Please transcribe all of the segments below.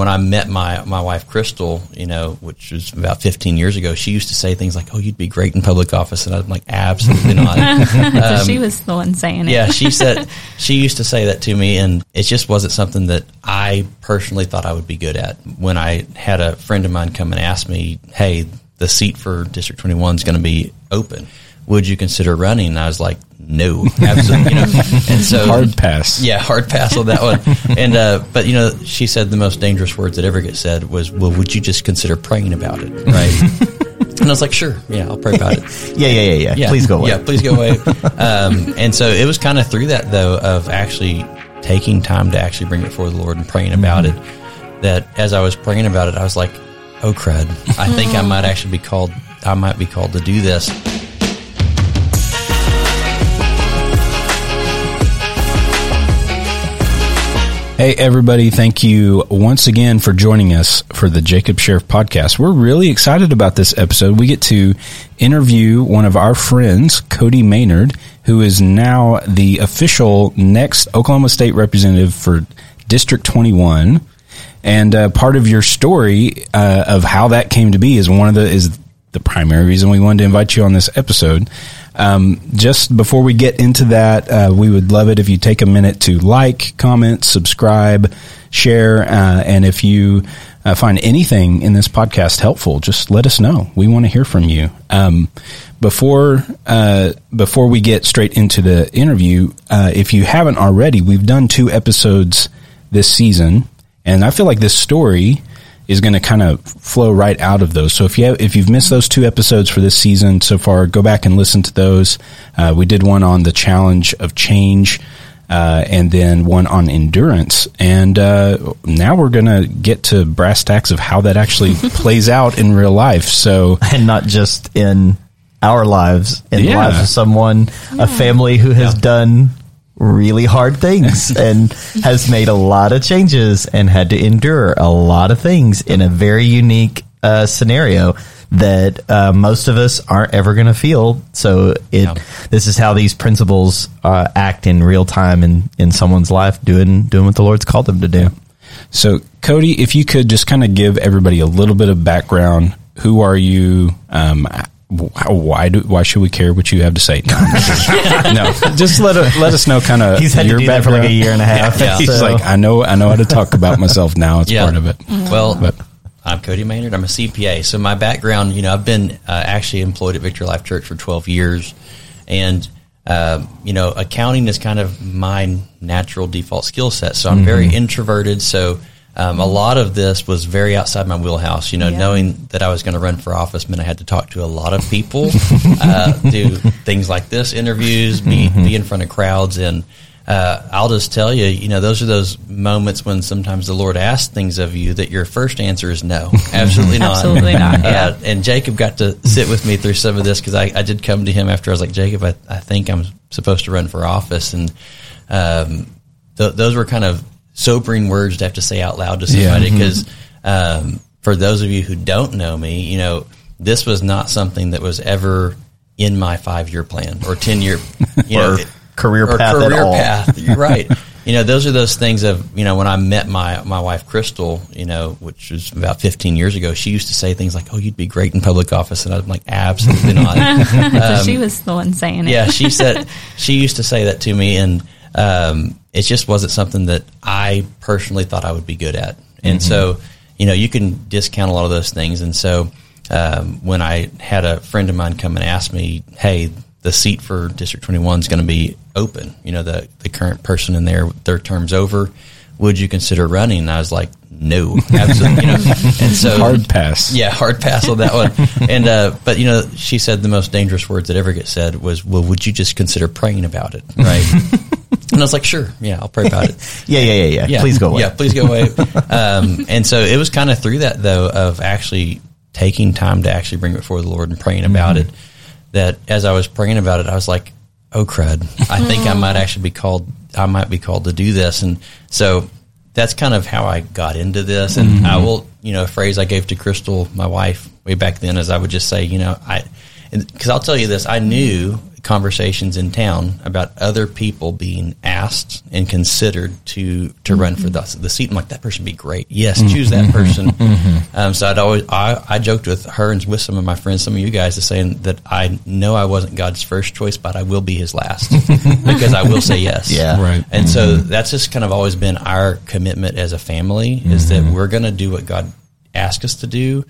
when I met my my wife Crystal, you know, which was about 15 years ago, she used to say things like, "Oh, you'd be great in public office," and I'm like, "Absolutely not." um, she was the one saying it. yeah, she said she used to say that to me, and it just wasn't something that I personally thought I would be good at. When I had a friend of mine come and ask me, "Hey, the seat for District 21 is going to be open. Would you consider running?" And I was like, "No, absolutely." You know? And so hard pass. Yeah, hard pass on that one. And uh, but you know, she said the most dangerous words that ever get said was, "Well, would you just consider praying about it?" Right. And I was like, sure, yeah, I'll pray about it. yeah, yeah, yeah, yeah, yeah. Please go away. Yeah, please go away. Um, and so it was kind of through that though of actually taking time to actually bring it before the Lord and praying about mm-hmm. it. That as I was praying about it, I was like, oh crud, I think I might actually be called. I might be called to do this. Hey, everybody. Thank you once again for joining us for the Jacob Sheriff podcast. We're really excited about this episode. We get to interview one of our friends, Cody Maynard, who is now the official next Oklahoma State representative for District 21. And uh, part of your story uh, of how that came to be is one of the is the primary reason we wanted to invite you on this episode. Um, just before we get into that, uh, we would love it if you take a minute to like, comment, subscribe, share, uh, and if you uh, find anything in this podcast helpful, just let us know. We want to hear from you. Um, before uh, before we get straight into the interview, uh, if you haven't already, we've done two episodes this season, and I feel like this story is going to kind of flow right out of those. So if you have, if you've missed those two episodes for this season so far, go back and listen to those. Uh, we did one on the challenge of change. Uh, and then one on endurance. And uh, now we're going to get to brass tacks of how that actually plays out in real life. So, and not just in our lives, in yeah. the lives of someone, yeah. a family who has yeah. done really hard things and has made a lot of changes and had to endure a lot of things in a very unique uh, scenario that uh, most of us aren't ever going to feel. So it yeah. this is how these principles uh, act in real time in in someone's life, doing doing what the Lord's called them to do. So Cody, if you could just kind of give everybody a little bit of background. Who are you? Um, why do why should we care what you have to say? No, no just let let us know kind of. He's had your to do that for like a year and a half. Yeah, yeah. He's so. like, I know I know how to talk about myself now. It's yeah. part of it. Well, but. I'm Cody Maynard. I'm a CPA. So my background, you know, I've been uh, actually employed at Victory Life Church for 12 years, and uh, you know, accounting is kind of my natural default skill set. So I'm mm-hmm. very introverted. So um, a lot of this was very outside my wheelhouse. You know, yeah. knowing that I was going to run for office meant I had to talk to a lot of people, uh, do things like this, interviews, be, mm-hmm. be in front of crowds, and uh, I'll just tell you, you know, those are those moments when sometimes the Lord asks things of you that your first answer is no, absolutely not, absolutely not. Yeah. Uh, and Jacob got to sit with me through some of this because I, I, did come to him after I was like, Jacob, I, I think I'm supposed to run for office, and um, th- those were kind of sobering words to have to say out loud to somebody because yeah. mm-hmm. um, for those of you who don't know me, you know, this was not something that was ever in my five year plan or 10 year, you know, career or path. Career path. You're right. you know, those are those things of, you know, when I met my, my wife, Crystal, you know, which was about 15 years ago, she used to say things like, oh, you'd be great in public office. And I'm like, absolutely not. um, she was the one saying it. yeah. She said, she used to say that to me. And, um, it just wasn't something that I personally thought I would be good at. And mm-hmm. so, you know, you can discount a lot of those things. And so, um, when I had a friend of mine come and ask me, "Hey, the seat for District 21 is going to be open. You know, the the current person in there, their term's over. Would you consider running?" And I was like, "No, absolutely." You know, and so hard pass. Yeah, hard pass on that one. and uh, but you know, she said the most dangerous words that ever get said was, "Well, would you just consider praying about it?" Right. And I was like, sure, yeah, I'll pray about it. yeah, yeah, yeah, yeah, yeah. Please go away. Yeah, please go away. um, and so it was kind of through that though of actually taking time to actually bring it before the Lord and praying about mm-hmm. it. That as I was praying about it, I was like, oh crud, I think I might actually be called. I might be called to do this. And so that's kind of how I got into this. And mm-hmm. I will, you know, a phrase I gave to Crystal, my wife, way back then, is I would just say, you know, I because I'll tell you this, I knew conversations in town about other people being asked and considered to to mm-hmm. run for the, the seat. I'm like, that person would be great. Yes, mm-hmm. choose that person. Mm-hmm. Um, so I'd always I, I joked with her and with some of my friends, some of you guys, to saying that I know I wasn't God's first choice, but I will be His last because I will say yes. Yeah, right. And so mm-hmm. that's just kind of always been our commitment as a family is that mm-hmm. we're going to do what God asks us to do,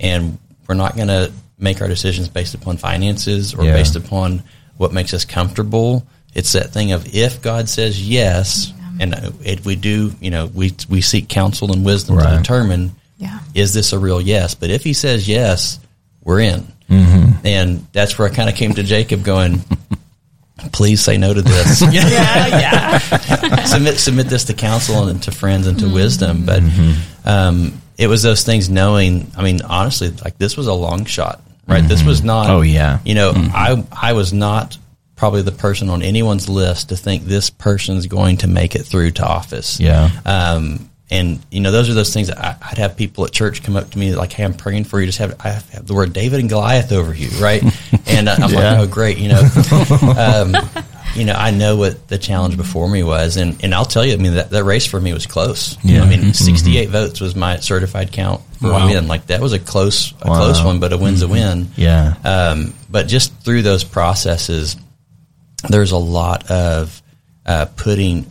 and we're not going to make our decisions based upon finances or yeah. based upon what makes us comfortable. It's that thing of if God says yes, and if we do, you know, we we seek counsel and wisdom right. to determine, yeah. is this a real yes? But if He says yes, we're in, mm-hmm. and that's where I kind of came to Jacob going. Please say no to this. yeah, yeah. submit submit this to counsel and to friends and to mm-hmm. wisdom. But mm-hmm. um, it was those things knowing. I mean, honestly, like this was a long shot right? Mm-hmm. This was not. Oh yeah. You know, mm-hmm. I I was not probably the person on anyone's list to think this person's going to make it through to office. Yeah. Um, and you know, those are those things that I, would have people at church come up to me like, "Hey, I'm praying for you." Just have I have the word David and Goliath over you, right? And uh, I'm yeah. like, "Oh, great," you know. um, you know, I know what the challenge before me was, and, and I'll tell you, I mean, that, that race for me was close. Yeah. I mean, mm-hmm. 68 mm-hmm. votes was my certified count for wow. a win. Like that was a close, a wow. close one, but a win's mm-hmm. a win. Yeah. Um, but just through those processes, there's a lot of uh, putting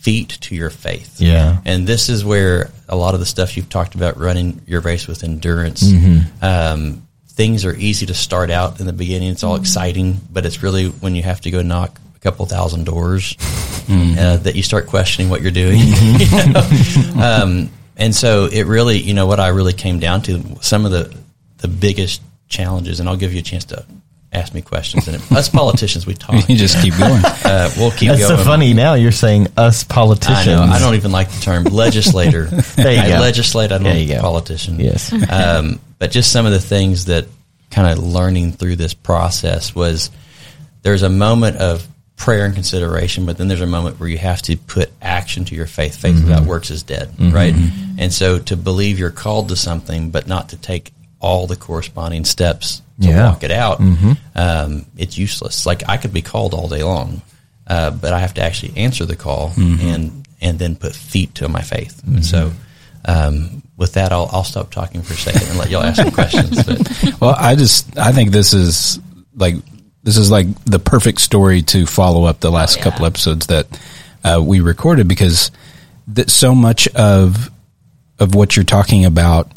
feet to your faith. Yeah. And this is where a lot of the stuff you've talked about running your race with endurance. Mm-hmm. Um, things are easy to start out in the beginning. It's all mm-hmm. exciting, but it's really when you have to go knock couple thousand doors mm-hmm. uh, that you start questioning what you're doing. Mm-hmm. you know? um, and so it really, you know, what I really came down to some of the the biggest challenges, and I'll give you a chance to ask me questions. And us politicians, we talk. you just keep going. Uh, we'll keep That's going. so funny. Now you're saying us politicians. I know. I don't even like the term legislator. there you I go. legislate. I don't like politician. Yes. Um, but just some of the things that kind of learning through this process was there's a moment of prayer and consideration, but then there's a moment where you have to put action to your faith. Faith mm-hmm. without works is dead, mm-hmm. right? And so to believe you're called to something, but not to take all the corresponding steps to yeah. walk it out, mm-hmm. um, it's useless. Like I could be called all day long, uh, but I have to actually answer the call mm-hmm. and and then put feet to my faith. And so. Um, with that, I'll, I'll stop talking for a second and let y'all ask some questions. But. Well, I just I think this is like this is like the perfect story to follow up the last oh, yeah. couple episodes that uh, we recorded because that so much of of what you're talking about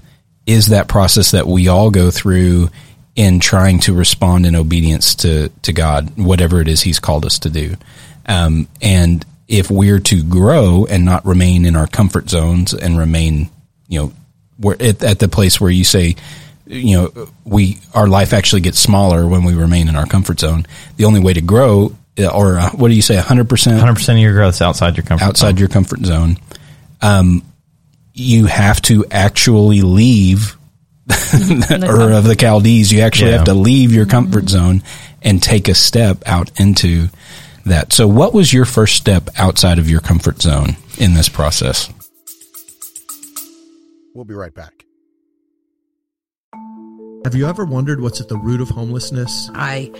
is that process that we all go through in trying to respond in obedience to to God, whatever it is He's called us to do. Um, and if we're to grow and not remain in our comfort zones and remain, you know, we're at, at the place where you say, you know, we our life actually gets smaller when we remain in our comfort zone. The only way to grow, uh, or uh, what do you say, hundred percent, hundred percent of your growth is outside your comfort outside zone. your comfort zone. Um, you have to actually leave Ur of the Chaldees. You actually yeah. have to leave your comfort mm-hmm. zone and take a step out into that. So, what was your first step outside of your comfort zone in this process? We'll be right back. Have you ever wondered what's at the root of homelessness? I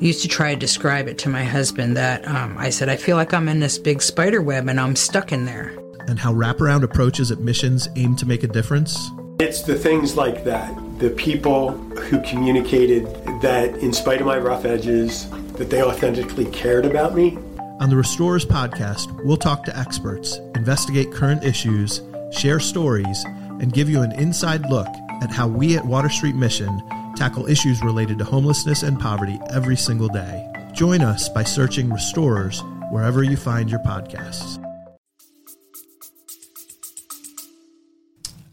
used to try to describe it to my husband that um, I said, I feel like I'm in this big spider web and I'm stuck in there. And how wraparound approaches at missions aim to make a difference? It's the things like that, the people who communicated that in spite of my rough edges, that they authentically cared about me. On the Restorers podcast, we'll talk to experts, investigate current issues, share stories, and give you an inside look at how we at Water Street Mission tackle issues related to homelessness and poverty every single day. Join us by searching Restorers wherever you find your podcasts.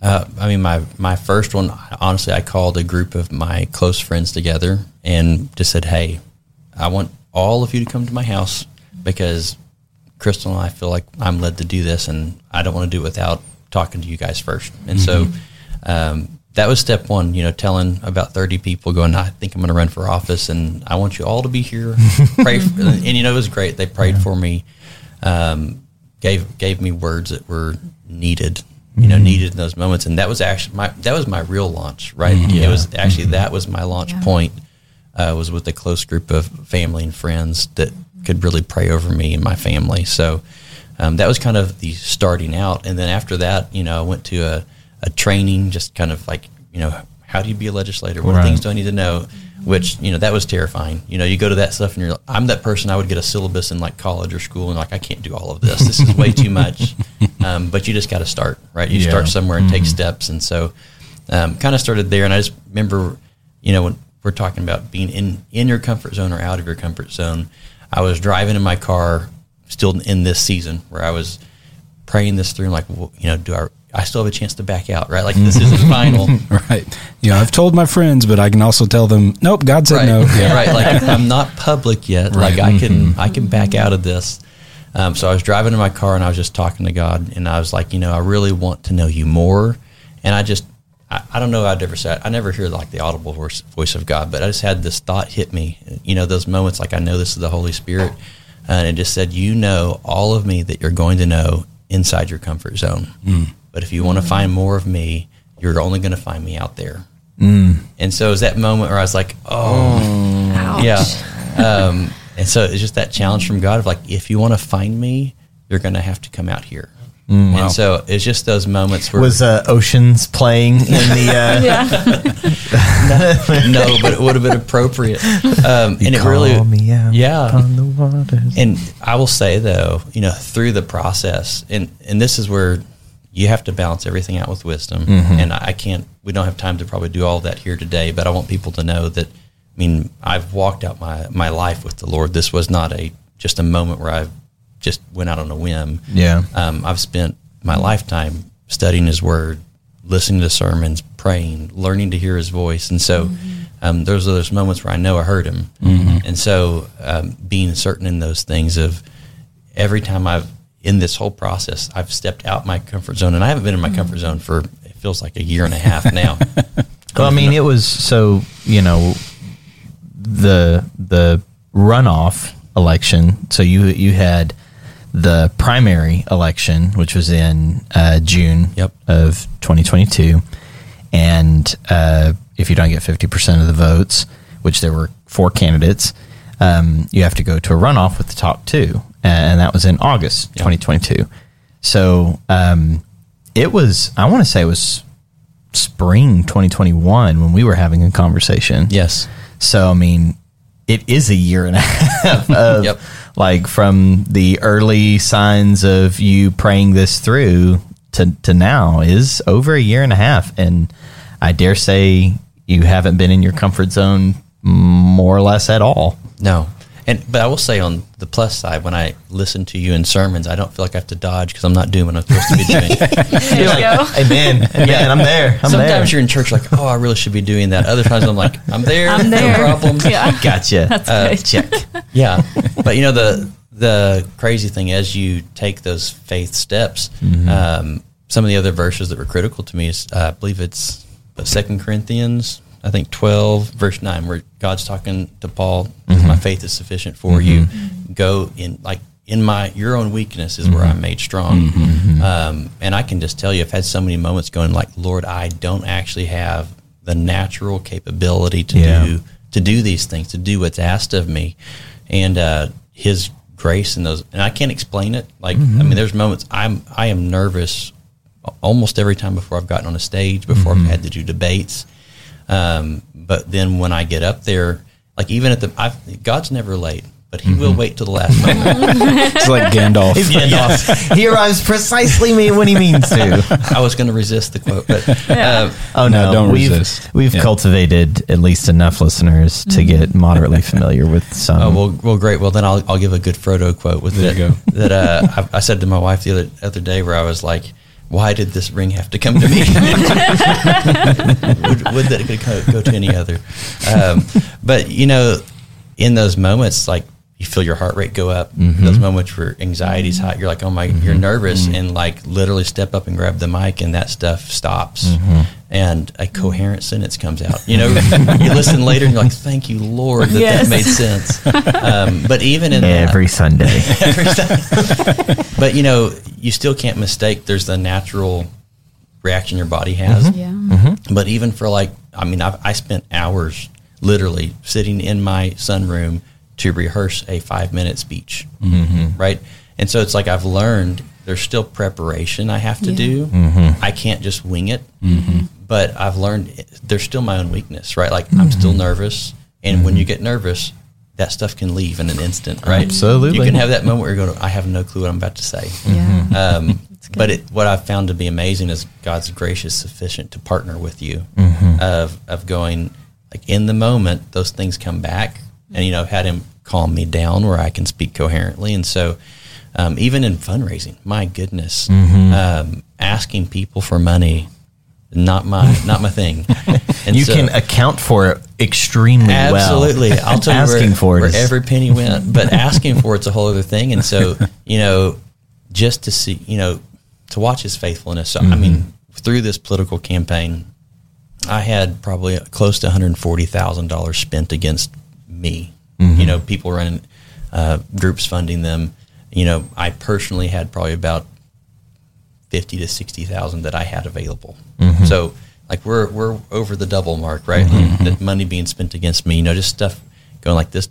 Uh, I mean, my my first one, honestly, I called a group of my close friends together and just said, "Hey, I want all of you to come to my house because Crystal and I feel like I'm led to do this, and I don't want to do it without talking to you guys first. And mm-hmm. so, um, that was step one, you know, telling about 30 people going, I think I'm going to run for office and I want you all to be here. Pray. For, and, you know, it was great. They prayed yeah. for me, um, gave, gave me words that were needed, you know, mm-hmm. needed in those moments. And that was actually my, that was my real launch, right? Mm-hmm. It was actually, mm-hmm. that was my launch yeah. point uh, was with a close group of family and friends that could really pray over me and my family. So um, that was kind of the starting out. And then after that, you know, I went to a, a training, just kind of like, you know, how do you be a legislator? What right. things do I need to know? Which, you know, that was terrifying. You know, you go to that stuff and you're, like, I'm that person, I would get a syllabus in like college or school and like, I can't do all of this. This is way too much. Um, but you just got to start, right? You yeah. start somewhere and mm-hmm. take steps. And so um, kind of started there. And I just remember, you know, when we're talking about being in, in your comfort zone or out of your comfort zone, I was driving in my car still in this season where I was praying this through, like, well, you know, do I, I still have a chance to back out, right? Like this isn't final, right? You know, I've told my friends, but I can also tell them, nope, God said right. no, yeah. right? Like I'm not public yet. Right. Like I can, mm-hmm. I can back out of this. Um, so I was driving in my car and I was just talking to God, and I was like, you know, I really want to know you more, and I just, I, I don't know, I'd never said, I never hear like the audible voice, voice of God, but I just had this thought hit me, you know, those moments like I know this is the Holy Spirit and it just said, "You know all of me that you're going to know inside your comfort zone. Mm. But if you want to find more of me, you're only going to find me out there." Mm. And so it was that moment where I was like, "Oh, Ouch. yeah." Um, and so it's just that challenge from God of like, if you want to find me, you're going to have to come out here. Mm, wow. And so it's just those moments where was uh, Oceans playing in the uh... no, no, but it would have been appropriate. Um, and it really, yeah. And I will say though, you know, through the process, and and this is where you have to balance everything out with wisdom. Mm-hmm. And I can't. We don't have time to probably do all that here today, but I want people to know that. I mean, I've walked out my my life with the Lord. This was not a just a moment where I've just went out on a whim. Yeah. Um, I've spent my lifetime studying His Word, listening to sermons, praying, learning to hear His voice, and so mm-hmm. um, those are those moments where I know I heard Him, mm-hmm. and so um, being certain in those things of every time I've in this whole process, I've stepped out my comfort zone, and I haven't been in my mm-hmm. comfort zone for it feels like a year and a half now. well, I mean, it was so you know the the runoff election. So you you had the primary election, which was in uh, June yep. of 2022. And uh, if you don't get 50% of the votes, which there were four candidates, um, you have to go to a runoff with the top two. And that was in August yep. 2022. So um, it was, I want to say it was spring 2021 when we were having a conversation. Yes. So, I mean, it is a year and a half of. yep like from the early signs of you praying this through to, to now is over a year and a half. And I dare say you haven't been in your comfort zone more or less at all. No. And but I will say on the plus side, when I listen to you in sermons, I don't feel like I have to dodge because I'm not doing what I'm supposed to be doing. you're like, Amen. Amen. Yeah. I'm there. I'm Sometimes there. you're in church like, oh, I really should be doing that. Other times I'm like, I'm there. I'm there. No problem. Yeah. Gotcha. That's uh, Check. Yeah. But you know the the crazy thing as you take those faith steps, mm-hmm. um, some of the other verses that were critical to me is uh, I believe it's Second Corinthians I think 12, verse 9, where God's talking to Paul, mm-hmm. my faith is sufficient for mm-hmm. you. Go in, like, in my, your own weakness is mm-hmm. where I'm made strong. Mm-hmm. Mm-hmm. Um, and I can just tell you, I've had so many moments going, like, Lord, I don't actually have the natural capability to yeah. do, to do these things, to do what's asked of me. And, uh, his grace in those, and I can't explain it. Like, I mm-hmm. mean, there's moments I'm, I am nervous almost every time before I've gotten on a stage, before I've had to do debates um, but then when I get up there, like even at the, I've, God's never late, but He mm-hmm. will wait till the last moment. it's like Gandalf. He's Gandalf. he arrives precisely when he means to. I was going to resist the quote, but uh, oh no, no don't we've, resist. We've yeah. cultivated at least enough listeners to mm-hmm. get moderately familiar with some. Oh well, well, great. Well, then I'll I'll give a good Frodo quote with there that. that uh, I, I said to my wife the other other day where I was like why did this ring have to come to me? would, would, that it could go to any other? Um, but you know, in those moments, like you feel your heart rate go up. Mm-hmm. Those moments where anxiety's hot, you're like, oh my, mm-hmm. you're nervous, mm-hmm. and like literally step up and grab the mic, and that stuff stops, mm-hmm. and a coherent sentence comes out. You know, you listen later, and you're like, thank you, Lord, that yes. that made sense. Um, but even in every that, Sunday, every Sunday, but you know, you still can't mistake. There's the natural reaction your body has. Yeah. Mm-hmm. But even for like, I mean, I've, I spent hours literally sitting in my sunroom to rehearse a five minute speech. Mm-hmm. Right. And so it's like I've learned there's still preparation I have to yeah. do. Mm-hmm. I can't just wing it. Mm-hmm. But I've learned there's still my own weakness, right? Like I'm still mm-hmm. nervous. And when you get nervous, that stuff can leave in an instant, right? Absolutely. You can have that moment where you're going, I have no clue what I'm about to say. Yeah. Um, but it, what I've found to be amazing is God's grace is sufficient to partner with you mm-hmm. of, of going like in the moment, those things come back and, you know, I've had him calm me down where I can speak coherently. And so, um, even in fundraising, my goodness, mm-hmm. um, asking people for money, not my not my thing. And you so, can account for it extremely absolutely. well. Absolutely, I'll tell asking you where, for it where is. every penny went, but asking for it's a whole other thing. And so, you know, just to see, you know, to watch his faithfulness. So, mm-hmm. I mean, through this political campaign, I had probably close to one hundred forty thousand dollars spent against me. Mm-hmm. You know, people running uh, groups funding them. You know, I personally had probably about fifty to sixty thousand that I had available. Mm-hmm. So, like we're we're over the double mark, right? Mm-hmm. The money being spent against me. You know, just stuff going like this.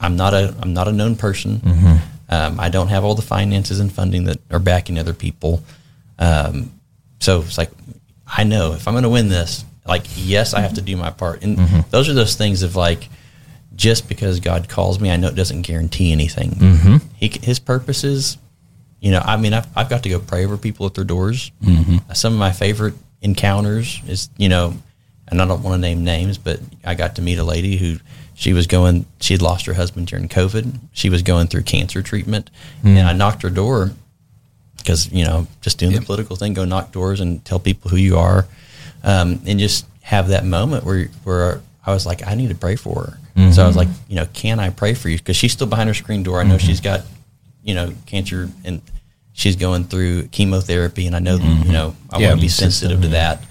I'm not a I'm not a known person. Mm-hmm. Um, I don't have all the finances and funding that are backing other people. Um, so it's like I know if I'm going to win this, like yes, I have to do my part. And mm-hmm. those are those things of like just because God calls me, I know it doesn't guarantee anything. Mm-hmm. He, his purposes, you know, I mean, I've, I've got to go pray over people at their doors. Mm-hmm. Some of my favorite encounters is, you know, and I don't want to name names, but I got to meet a lady who she was going, she had lost her husband during COVID. She was going through cancer treatment. Mm. And I knocked her door because, you know, just doing yep. the political thing, go knock doors and tell people who you are. Um, and just have that moment where, where I was like, I need to pray for her. Mm-hmm. So I was like, you know, can I pray for you? Because she's still behind her screen door. I know mm-hmm. she's got, you know, cancer and she's going through chemotherapy, and I know, mm-hmm. you know, I yeah, want to be sensitive to that.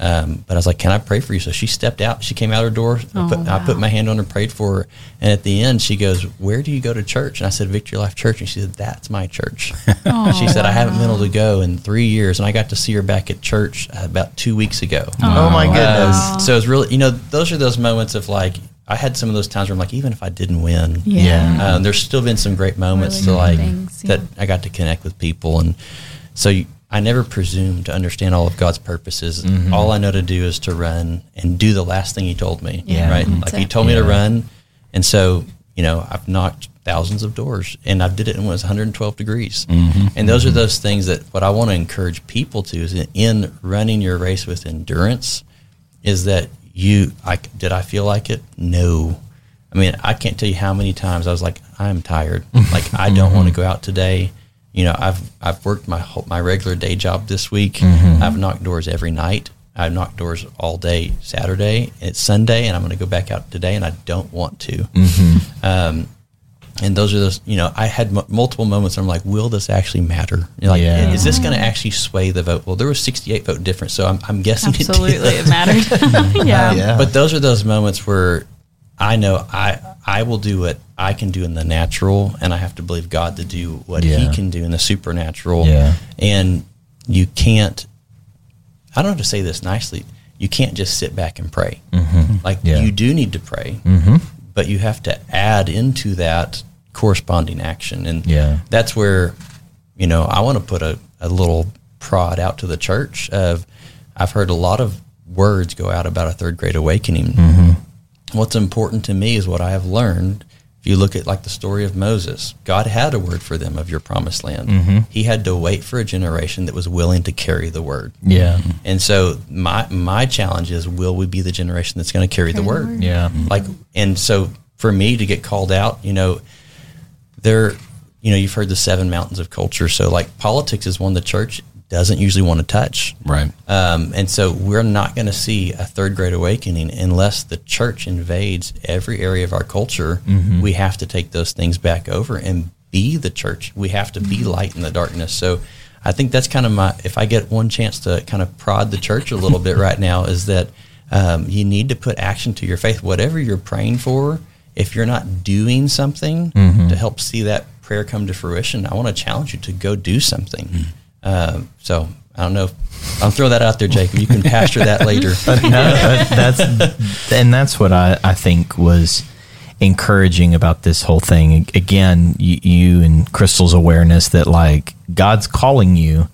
Um, but I was like, "Can I pray for you?" So she stepped out. She came out her door. Oh, I, put, wow. I, put, my hand on her, prayed for her, and at the end, she goes, "Where do you go to church?" And I said, "Victory Life Church." And she said, "That's my church." oh, she said, wow. "I haven't been able to go in three years," and I got to see her back at church about two weeks ago. Oh, oh my goodness! Um, so it's really, you know, those are those moments of like, I had some of those times where I'm like, even if I didn't win, yeah, um, there's still been some great moments really to like things, yeah. that I got to connect with people, and so you, I never presume to understand all of God's purposes. Mm-hmm. All I know to do is to run and do the last thing He told me. Yeah, right? Like He told me to run, and so you know I've knocked thousands of doors, and I did it when it was 112 degrees. Mm-hmm. And those mm-hmm. are those things that what I want to encourage people to is in running your race with endurance, is that you I did I feel like it? No. I mean, I can't tell you how many times I was like, I'm tired. Like I don't want to go out today you know, I've I've worked my whole, my regular day job this week. Mm-hmm. I've knocked doors every night. I've knocked doors all day Saturday. It's Sunday, and I'm going to go back out today, and I don't want to. Mm-hmm. Um, and those are those, you know, I had m- multiple moments. I'm like, will this actually matter? You're like, yeah. is this going to actually sway the vote? Well, there was 68 vote difference, so I'm, I'm guessing absolutely it, it mattered. yeah. Um, yeah. But those are those moments where I know I I will do what I can do in the natural, and I have to believe God to do what yeah. He can do in the supernatural. Yeah. And you can't. I don't know how to say this nicely. You can't just sit back and pray. Mm-hmm. Like yeah. you do need to pray, mm-hmm. But you have to add into that corresponding action, and yeah. that's where you know I want to put a, a little prod out to the church of. I've heard a lot of words go out about a third great awakening. Mm-hmm what's important to me is what I have learned. If you look at like the story of Moses, God had a word for them of your promised land. Mm-hmm. He had to wait for a generation that was willing to carry the word. Yeah. And so my my challenge is will we be the generation that's going to carry, carry the, word? the, word? Yeah. Like and so for me to get called out, you know, there you know, you've heard the seven mountains of culture. So like politics is one the church doesn't usually want to touch. Right. Um, and so we're not going to see a third great awakening unless the church invades every area of our culture. Mm-hmm. We have to take those things back over and be the church. We have to be mm-hmm. light in the darkness. So I think that's kind of my, if I get one chance to kind of prod the church a little bit right now, is that um, you need to put action to your faith. Whatever you're praying for, if you're not doing something mm-hmm. to help see that prayer come to fruition, I want to challenge you to go do something. Mm. Um, so I don't know. I'll throw that out there, Jacob. You can pasture that later. no, that's and that's what I, I think was encouraging about this whole thing. Again, you, you and Crystal's awareness that like God's calling you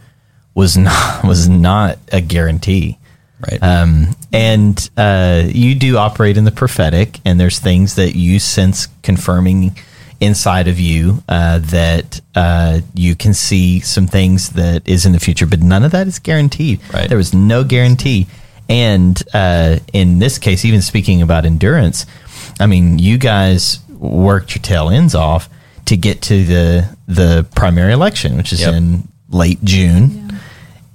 was not was not a guarantee. Right. Um, and uh, you do operate in the prophetic, and there's things that you sense confirming inside of you uh, that uh, you can see some things that is in the future, but none of that is guaranteed. Right. There was no guarantee. And uh, in this case, even speaking about endurance, I mean, you guys worked your tail ends off to get to the the primary election, which is yep. in late June. Yeah.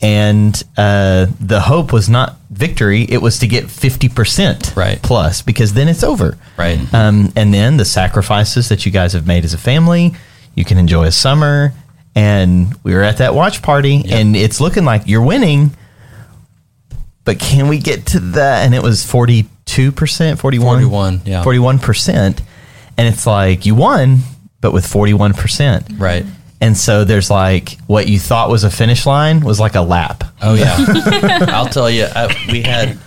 And uh, the hope was not victory; it was to get fifty percent right. plus, because then it's over. Right. Um, and then the sacrifices that you guys have made as a family, you can enjoy a summer. And we were at that watch party, yep. and it's looking like you're winning. But can we get to that? And it was forty two percent, forty one, forty one, yeah, forty one percent, and it's like you won, but with forty one percent, right? And so there's like what you thought was a finish line was like a lap. Oh yeah, I'll tell you, I, we had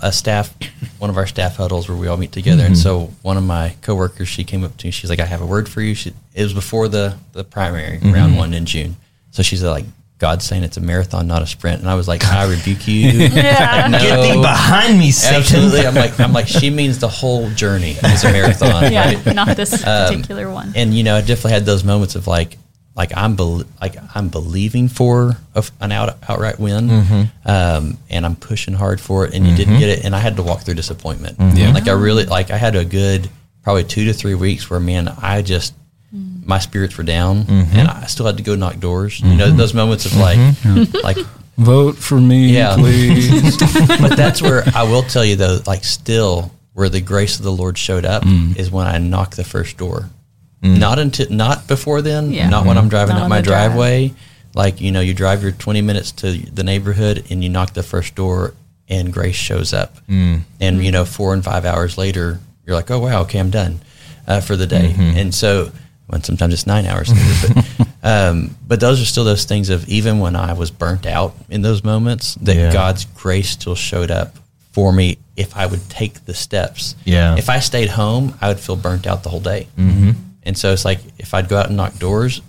a staff, one of our staff huddles where we all meet together, mm-hmm. and so one of my coworkers, she came up to me, she's like, "I have a word for you." She, it was before the the primary mm-hmm. round one in June, so she's like, God's saying it's a marathon, not a sprint. And I was like, I rebuke you. yeah. like, no. Get thee behind me, Satan. Absolutely. I'm like, I'm like, she means the whole journey is a marathon. yeah, right? not this um, particular one. And you know, I definitely had those moments of like, like I'm be- like I'm believing for a, an out, outright win, mm-hmm. um, and I'm pushing hard for it, and you mm-hmm. didn't get it, and I had to walk through disappointment. Mm-hmm. Yeah. Like I really like I had a good probably two to three weeks where man I just my spirits were down, mm-hmm. and I still had to go knock doors. Mm-hmm. You know, mm-hmm. those moments of like, mm-hmm. like vote for me, yeah. please. but that's where I will tell you though, like still where the grace of the Lord showed up mm. is when I knocked the first door. Mm. Not until not before then, yeah. not when I'm driving not up my driveway. Drive. Like you know, you drive your 20 minutes to the neighborhood and you knock the first door, and grace shows up. Mm. And you know, four and five hours later, you're like, oh wow, okay, I'm done uh, for the day. Mm-hmm. And so when sometimes it's nine hours later. But, um, but those are still those things of even when I was burnt out in those moments, that yeah. God's grace still showed up for me if I would take the steps. Yeah. If I stayed home, I would feel burnt out the whole day. Mm-hmm. And so it's like if I'd go out and knock doors,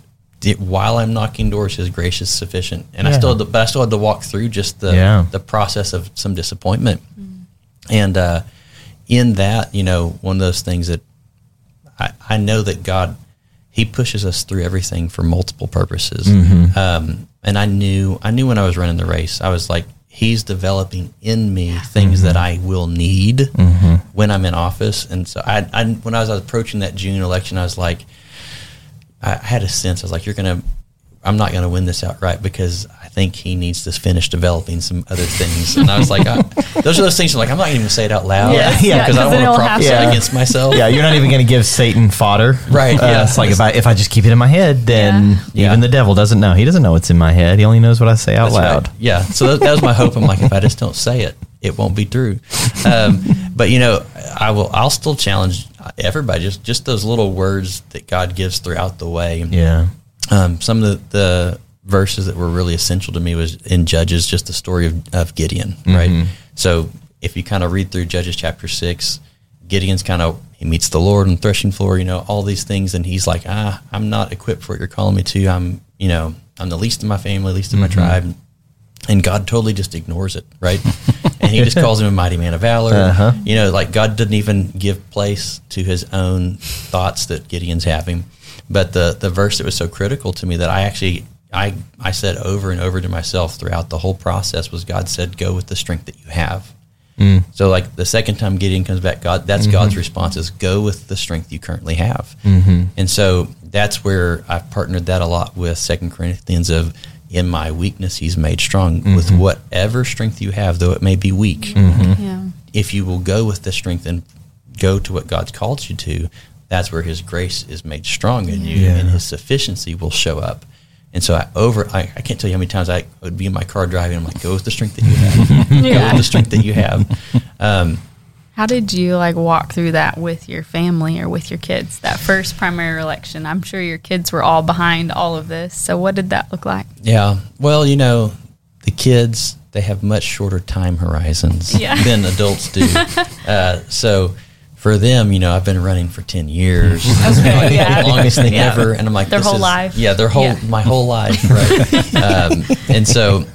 while I'm knocking doors, His grace is sufficient. And yeah. I still, had to, but I still had to walk through just the yeah. the process of some disappointment. Mm-hmm. And uh, in that, you know, one of those things that I, I know that God he pushes us through everything for multiple purposes. Mm-hmm. Um, and I knew, I knew when I was running the race, I was like, he's developing in me things mm-hmm. that I will need mm-hmm. when I'm in office. And so I, I, when I was approaching that June election, I was like, I had a sense, I was like, you're going to, I'm not going to win this outright because I think he needs to finish developing some other things. And I was like, I, those are those things. I'm like, I'm not even going to say it out loud. Yeah, yeah, because I don't want to prophesy yeah. against myself. Yeah, you're not even going to give Satan fodder, right? Uh, yeah, it's like if I if I just keep it in my head, then yeah. even the devil doesn't know. He doesn't know what's in my head. He only knows what I say out That's loud. Right. Yeah, so that, that, was my hope. I'm like, if I just don't say it, it won't be true. Um, but you know, I will. I'll still challenge everybody. Just just those little words that God gives throughout the way. Yeah. Um, some of the, the verses that were really essential to me was in Judges, just the story of, of Gideon, mm-hmm. right? So if you kind of read through Judges chapter six, Gideon's kind of he meets the Lord on the threshing floor, you know, all these things, and he's like, ah, I'm not equipped for what you're calling me to. I'm, you know, I'm the least in my family, least in mm-hmm. my tribe, and God totally just ignores it, right? and he just calls him a mighty man of valor. Uh-huh. You know, like God didn't even give place to his own thoughts that Gideon's having. But the the verse that was so critical to me that I actually I, I said over and over to myself throughout the whole process was God said, go with the strength that you have. Mm. So like the second time Gideon comes back, God, that's mm-hmm. God's response is go with the strength you currently have. Mm-hmm. And so that's where I've partnered that a lot with Second Corinthians of in my weakness, he's made strong mm-hmm. with whatever strength you have, though it may be weak. Mm-hmm. Yeah. If you will go with the strength and go to what God's called you to, that's where his grace is made strong in you yeah. and his sufficiency will show up. And so I over I, I, can't tell you how many times I would be in my car driving. I'm like, go with the strength that you have. yeah. Go with the strength that you have. Um, how did you like walk through that with your family or with your kids? That first primary election. I'm sure your kids were all behind all of this. So what did that look like? Yeah. Well, you know, the kids they have much shorter time horizons Yeah. than adults do. uh, so for them, you know, I've been running for ten years, It's been like Yeah. longest thing Yeah. ever, and I'm like Their this whole is- life. Yeah, their whole Yeah. my whole life, right? um, and so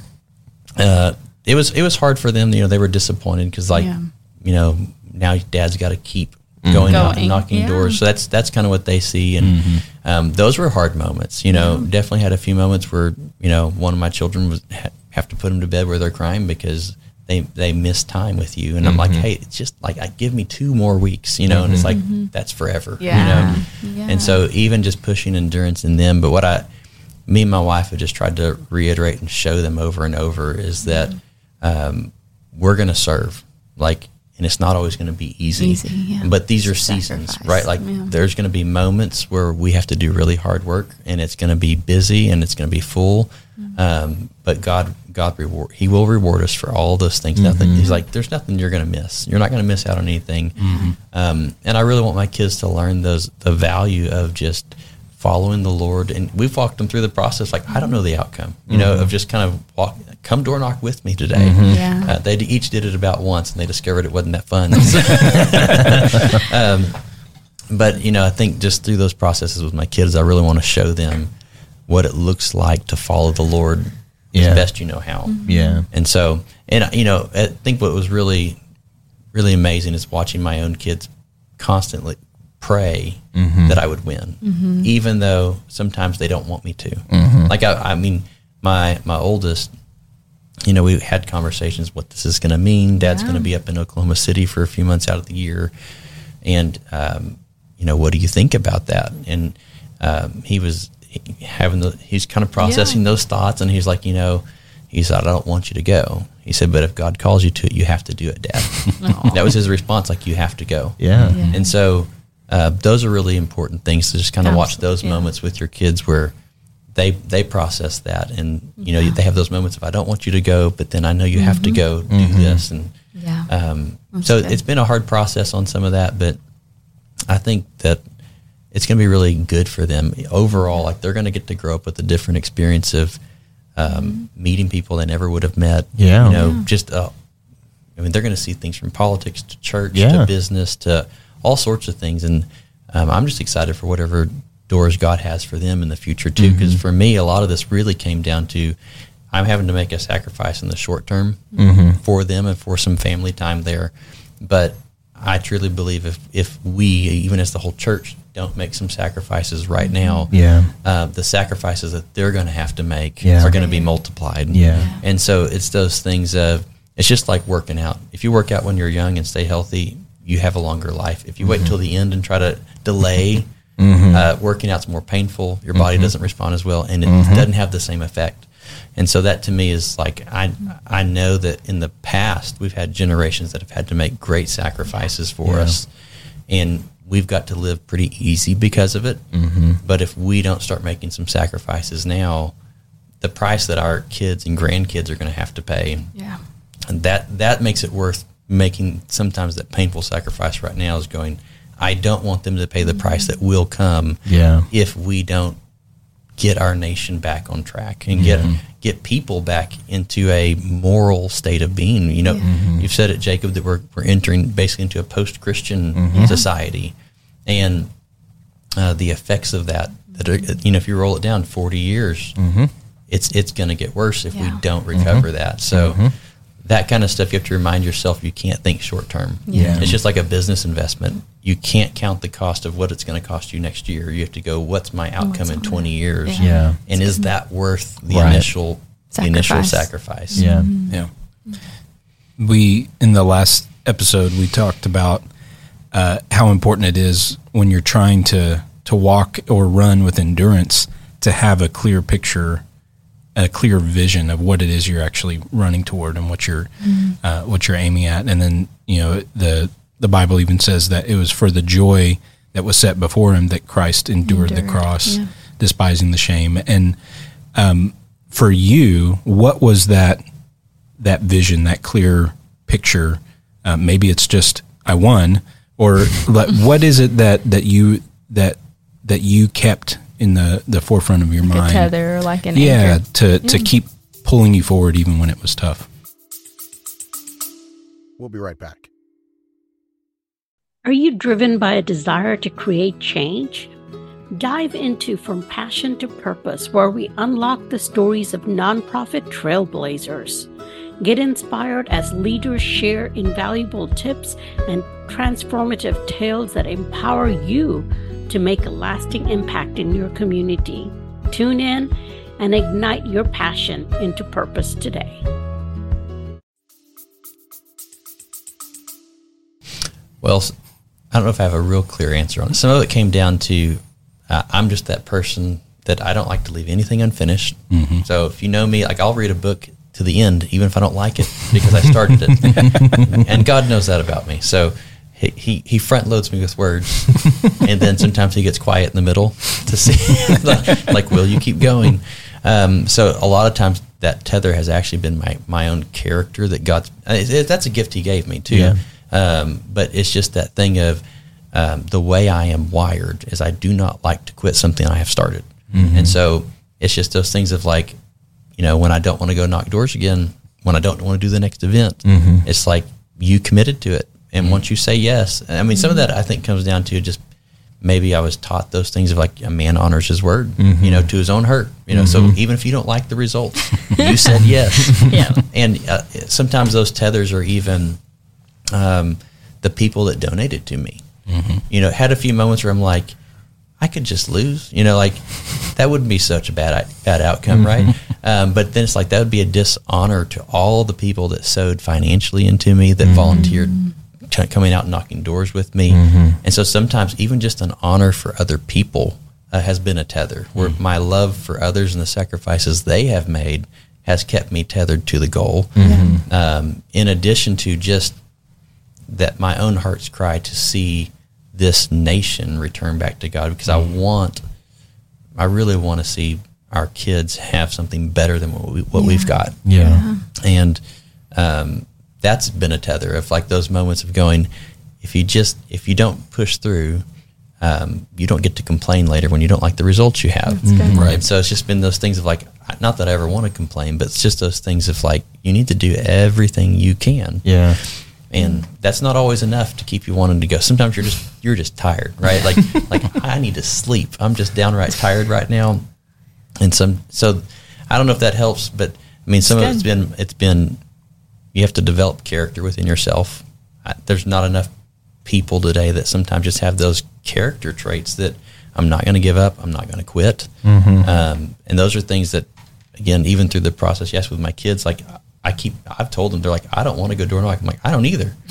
uh, it was it was hard for them. You know, they were disappointed because like Yeah. you know now dad's got to keep going out and knocking yeah. doors. So that's that's kind of what they see, and um, those were hard moments. You know, definitely had a few moments where you know one of my children was ha- have to put them to bed where they're crying because. They, they miss time with you and I'm like hey it's just like I give me two more weeks you know and it's like that's forever Yeah. you know Yeah. and so even just pushing endurance in them but what I me and my wife have just tried to reiterate and show them over and over is that um, we're going to serve like and it's not always going to be easy, Easy, yeah. but these are It's seasons sacrifice, right like yeah. there's going to be moments where we have to do really hard work and it's going to be busy and it's going to be full Mm-hmm. um, but god god reward he will reward us for all those things. Nothing he's like there's nothing you're going to miss. You're not going to miss out on anything. Um, and i really want my kids to learn those the value of just following the lord. And we've walked them through the process like i don't know the outcome you know of just kind of walk come door knock with me today. Yeah. uh, they each did it about once and they discovered it wasn't that fun. Um, but you know i think just through those processes with my kids i really want to show them what it looks like to follow the lord Yeah. as best you know how Yeah. and so and you know i think what was really really amazing is watching my own kids constantly pray that i would win even though sometimes they don't want me to like I, I mean my my oldest you know, we had conversations what this is going to mean. Dad's going to be up in Oklahoma City for a few months out of the year, and um, you know, what do you think about that? And um, he was having the he's kind of processing those thoughts, and he's like, you know, he said, I don't want you to go. He said, but if God calls you to it, you have to do it, Dad. that was his response, like you have to go. Yeah. Yeah. And so uh, those are really important things to just kind of watch those yeah. moments with your kids where they they process that and you know they have those moments of I don't want you to go, but then I know you have to go do this and Yeah. um, so good. it's been a hard process on some of that, but I think that it's going to be really good for them overall. Like they're going to get to grow up with a different experience of um, meeting people they never would have met. Yeah. you know, Yeah. just uh, I mean, they're going to see things from politics to church Yeah. to business to all sorts of things, and um, I'm just excited for whatever doors God has for them in the future too. Because for me, a lot of this really came down to I'm having to make a sacrifice in the short term for them and for some family time there, but I truly believe if if we, even as the whole church, don't make some sacrifices right now, Yeah. uh, the sacrifices that they're going to have to make Yeah. are going to be multiplied. Yeah. And so it's those things of it's just like working out. If you work out when you're young and stay healthy, you have a longer life. If you wait until the end and try to delay, uh, working out's more painful. Your body doesn't respond as well, and it doesn't have the same effect. And so that to me is like I I know that in the past we've had generations that have had to make great sacrifices for Yeah. us, and we've got to live pretty easy because of it. Mm-hmm. But if we don't start making some sacrifices now, the price that our kids and grandkids are going to have to pay, Yeah. and that that makes it worth making. Sometimes that painful sacrifice right now is going. I don't want them to pay the price that will come Yeah. if we don't get our nation back on track and get mm-hmm. get people back into a moral state of being. You know, mm-hmm. you've said it, Jacob, that we're we're entering basically into a post Christian mm-hmm. society, and uh, the effects of that. That are, you know, if you roll it down forty years, it's it's going to get worse if we don't recover that. So. That kind of stuff, you have to remind yourself you can't think short term. Yeah. It's just like a business investment. You can't count the cost of what it's going to cost you next year. You have to go, what's my outcome What's in 20 years? Yeah. Yeah. And is that worth the Right. initial the initial Sacrifice. sacrifice? Yeah. Yeah. We in the last episode we talked about uh, how important it is when you're trying to to walk or run with endurance to have a clear picture, a clear vision of what it is you're actually running toward and what you're uh, what you're aiming at. And then you know the the Bible even says that it was for the joy that was set before him that Christ endured, the cross, yeah. despising the shame. And um, for you, what was that that vision, that clear picture? Uh, maybe it's just I won, or what is it that that you that that you kept in the the forefront of your Like a mind? tether, like an yeah, anchor. to to mm. keep pulling you forward even when it was tough. We'll be right back. Are you driven by a desire to create change? Dive into From Passion to Purpose, where we unlock the stories of nonprofit trailblazers. Get inspired as leaders share invaluable tips and transformative tales that empower you to make a lasting impact in your community. Tune in and ignite your passion into purpose today. Well, I don't know if I have a real clear answer on it. Some of it came down to uh, I'm just that person that I don't like to leave anything unfinished. Mm-hmm. So if you know me, like I'll read a book to the end, even if I don't like it, because I started it. and God knows that about me. So he, he, he front loads me with words, and then sometimes he gets quiet in the middle to see, like, like, will you keep going? Um, so a lot of times that tether has actually been my, my own character that God's, it, it, that's a gift he gave me too. Yeah. Um, but it's just that thing of um, the way I am wired is I do not like to quit something I have started. Mm-hmm. And so it's just those things of like, you know, when I don't want to go knock doors again, when I don't want to do the next event, mm-hmm. it's like you committed to it. And mm-hmm. once you say yes, I mean, some of that I think comes down to just maybe I was taught those things of like a man honors his word, mm-hmm. you know, to his own hurt, you know. So mm-hmm. even if you don't like the results, you said yes. yeah. And uh, sometimes those tethers are even um, the people that donated to me. Mm-hmm. You know, had a few moments where I'm like, I could just lose. You know, like that wouldn't be such a bad bad outcome, mm-hmm. right? Um, but then it's like that would be a dishonor to all the people that sowed financially into me, that mm-hmm. volunteered t- coming out and knocking doors with me, mm-hmm. and so sometimes even just an honor for other people uh, has been a tether. Where mm. my love for others and the sacrifices they have made has kept me tethered to the goal. Mm-hmm. Um, in addition to just that, my own heart's cry to see this nation return back to God because I mm. want, I really want to see our kids have something better than what, we, what yeah. we've got. Yeah. And um, that's been a tether of like those moments of going, if you just, if you don't push through, um, you don't get to complain later when you don't like the results you have. Mm-hmm. Right. And so it's just been those things of like, not that I ever want to complain, but it's just those things of like, you need to do everything you can. Yeah and that's not always enough to keep you wanting to go. Sometimes you're just you're just tired, right? Like like I need to sleep. I'm just downright tired right now, and some so I don't know if that helps, but I mean some it's of it's been it's been you have to develop character within yourself. I, there's not enough people today that sometimes just have those character traits that I'm not going to give up. I'm not going to quit. Mm-hmm. Um, and those are things that, again, even through the process, yes, with my kids, like I keep I've told them they're like I don't want to go door knocking. I'm like I don't either.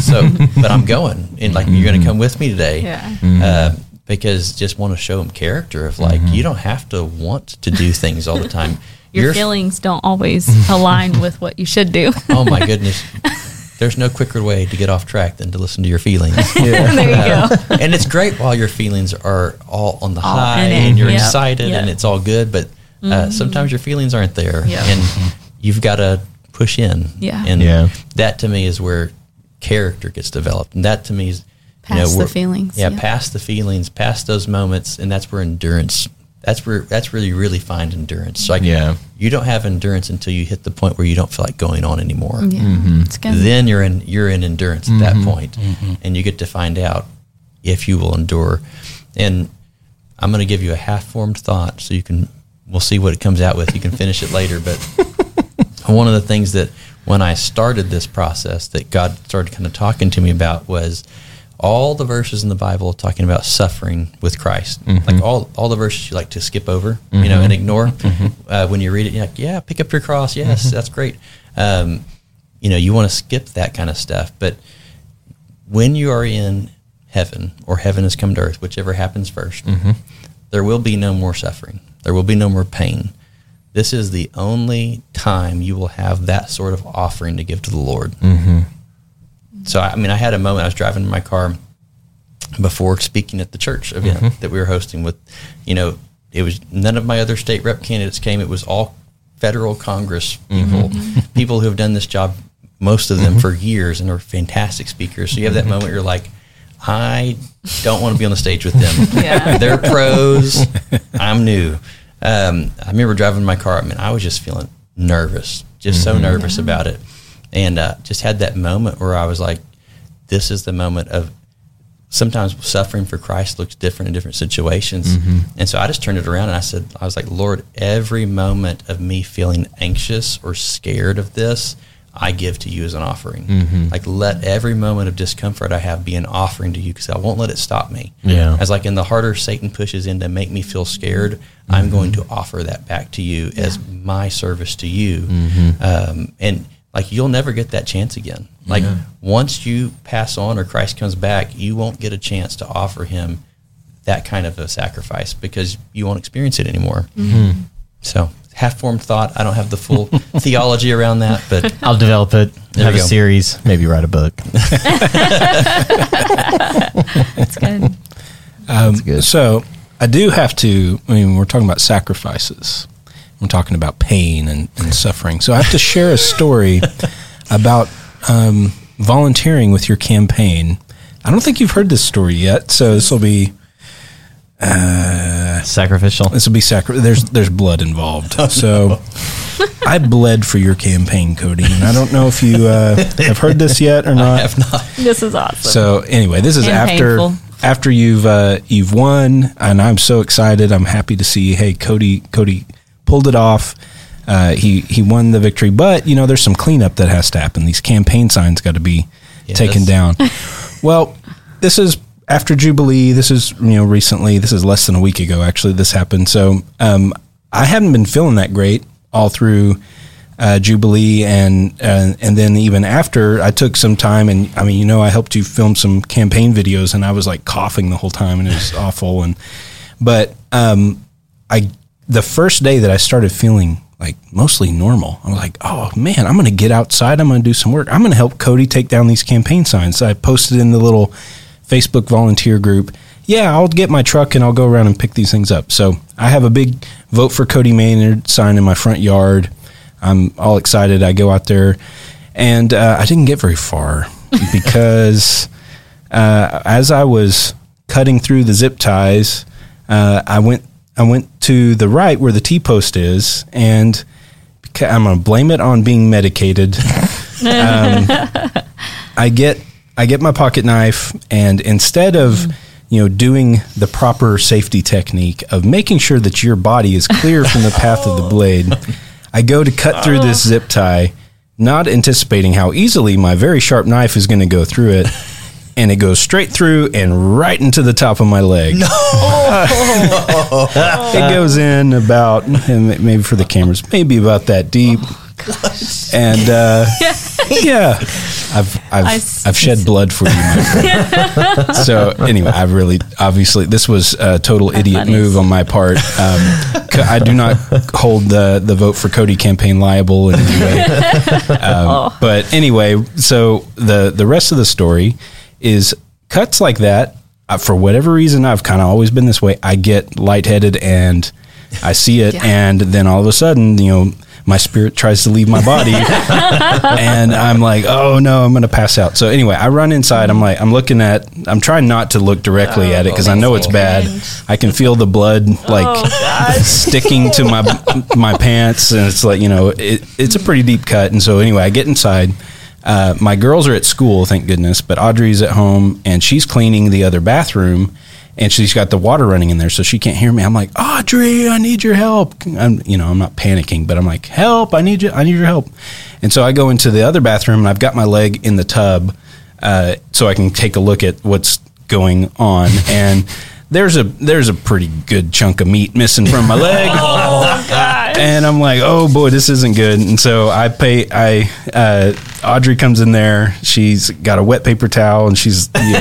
so, but I'm going, and like you're going to come with me today. Yeah. Mm-hmm. Uh, because just want to show them character of like mm-hmm. you don't have to want to do things all the time. Your You're, feelings don't always align with what you should do. oh my goodness. There's no quicker way to get off track than to listen to your feelings. Yeah. there you uh, go. and it's great while your feelings are all on the all high and you're yep. excited yep. and it's all good, but uh, mm-hmm. sometimes your feelings aren't there. Yep. And you've got to push in. Yeah. And yeah. that to me is where character gets developed. And that to me is past you know, the feelings. Yeah, yeah, past the feelings, past those moments, and that's where endurance. That's where that's where you really find endurance. Like yeah. you don't have endurance until you hit the point where you don't feel like going on anymore. Yeah. Mm-hmm. Then you're in you're in endurance at mm-hmm. that point, mm-hmm. and you get to find out if you will endure. And I'm going to give you a half formed thought, so you can we'll see what it comes out with. You can finish it later, but one of the things that when I started this process that God started kind of talking to me about was all the verses in the Bible talking about suffering with Christ. Mm-hmm. Like all, all the verses you like to skip over, mm-hmm. you know, and ignore. Mm-hmm. Uh, when you read it, you're like, yeah, pick up your cross. Yes, mm-hmm. that's great. Um, you know, you want to skip that kind of stuff. But when you are in heaven or heaven has come to earth, whichever happens 1st mm-hmm. there will be no more suffering. There will be no more pain. This is the only time you will have that sort of offering to give to the Lord. Mm-hmm. So, I mean, I had a moment. I was driving in my car before speaking at the church event mm-hmm. that we were hosting with, you know, it was none of my other state rep candidates came. It was all federal Congress people, mm-hmm. people who have done this job, most of them mm-hmm. for years and are fantastic speakers. So you have that mm-hmm. moment you're like, I don't want to be on the stage with them. Yeah. They're pros. I'm new. Um, I remember driving my car. I mean, I was just feeling nervous, just so nervous about it, and uh, just had that moment where I was like, "This is the moment of." Sometimes suffering for Christ looks different in different situations, and so I just turned it around and I said, "I was like, Lord, every moment of me feeling anxious or scared of this, I give to you as an offering. Like, let every moment of discomfort I have be an offering to you because I won't let it stop me. Yeah. As like in the harder Satan pushes in to make me feel scared, I'm going to offer that back to you as my service to you. Um, and like, you'll never get that chance again. Like, once you pass on or Christ comes back, you won't get a chance to offer him that kind of a sacrifice because you won't experience it anymore. So, half formed thought. I don't have the full theology around that, but I'll develop it. There have a go. series. Maybe write a book. That's good. Um, good. So I do have to. I mean, we're talking about sacrifices. We're talking about pain and, and suffering. So I have to share a story about um, volunteering with your campaign. I don't think you've heard this story yet, so this will be Sacrificial. this will be sacri- There's there's blood involved. So I bled for your campaign, Cody, and I don't know if you uh, have heard this yet or not. I have not. This is awesome. So anyway, this is And after painful. after you've uh, you've won, and I'm so excited. I'm happy to see. Hey, Cody, Cody pulled it off. Uh, he he won the victory, but you know there's some cleanup that has to happen. These campaign signs got to be Yes. taken down. well, this is after Jubilee. This is you know recently. This is less than a week ago. Actually, this happened. So um, I haven't been feeling that great all through uh, Jubilee and uh, and then even after I took some time and I mean you know I helped you film some campaign videos and I was like coughing the whole time and it was awful and but um, I the first day that I started feeling like mostly normal I was like oh man I'm gonna get outside I'm gonna do some work I'm gonna help Cody take down these campaign signs I posted in the little Facebook volunteer group yeah, I'll get my truck and I'll go around and pick these things up. So I have a big vote for Cody Maynard sign in my front yard. I'm all excited. I go out there, and uh, I didn't get very far because uh, as I was cutting through the zip ties, uh, I went I went to the right where the T post is, and I'm going to blame it on being medicated. um, I get I get my pocket knife, and instead of you know doing the proper safety technique of making sure that your body is clear from the path of the blade, I go to cut through this zip tie, not anticipating how easily my very sharp knife is going to go through it. And it goes straight through and right into the top of my leg. No, it goes in about and maybe for the cameras, maybe about that deep. and uh, yeah, I've I've I s- I've shed blood for you. My so anyway, I really obviously this was a total idiot funny. move on my part. Um, I do not hold the the vote for Cody campaign liable in any way. Um, But anyway, so the the rest of the story is cuts like that. Uh, for whatever reason, I've kind of always been this way. I get lightheaded and I see it, and then all of a sudden, you know, my spirit tries to leave my body, and I'm like, oh no, I'm gonna pass out. So anyway, I run inside. I'm like, I'm looking at, I'm trying not to look directly at it because I know it's bad. I can feel the blood like sticking to my my pants, and it's like you know, it, it's a pretty deep cut. And so anyway, I get inside. Uh, my girls are at school, thank goodness, but Audrey's at home and she's cleaning the other bathroom and she's got the water running in there so she can't hear me. I'm like, Audrey, I need your help. I'm, you know, I'm not panicking, but I'm like, help, I need you, I need your help. And so I go into the other bathroom and I've got my leg in the tub, uh, so I can take a look at what's going on. And there's a, there's a pretty good chunk of meat missing from my leg. And I'm like, oh boy, this isn't good. And so I pay. I uh, Audrey comes in there. She's got a wet paper towel, and she's you know,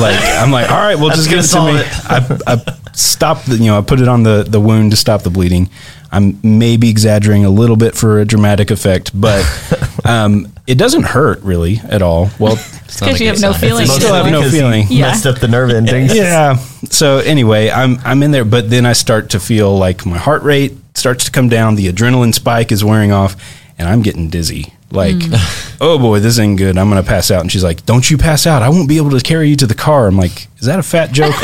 like, I'm like, all right, well, just give it to me. I, I stop the, you know, I put it on the the wound to stop the bleeding. I'm maybe exaggerating a little bit for a dramatic effect, but um, it doesn't hurt really at all. Well, It's not because you have no sign. feeling. Still have no feeling. Yeah. Messed up the nerve endings. yeah. So anyway, I'm I'm in there, but then I start to feel like my heart rate starts to come down. The adrenaline spike is wearing off, and I'm getting dizzy. Like, hmm. oh boy, this ain't good. I'm gonna pass out. And she's like, "Don't you pass out? I won't be able to carry you to the car." I'm like, "Is that a fat joke?"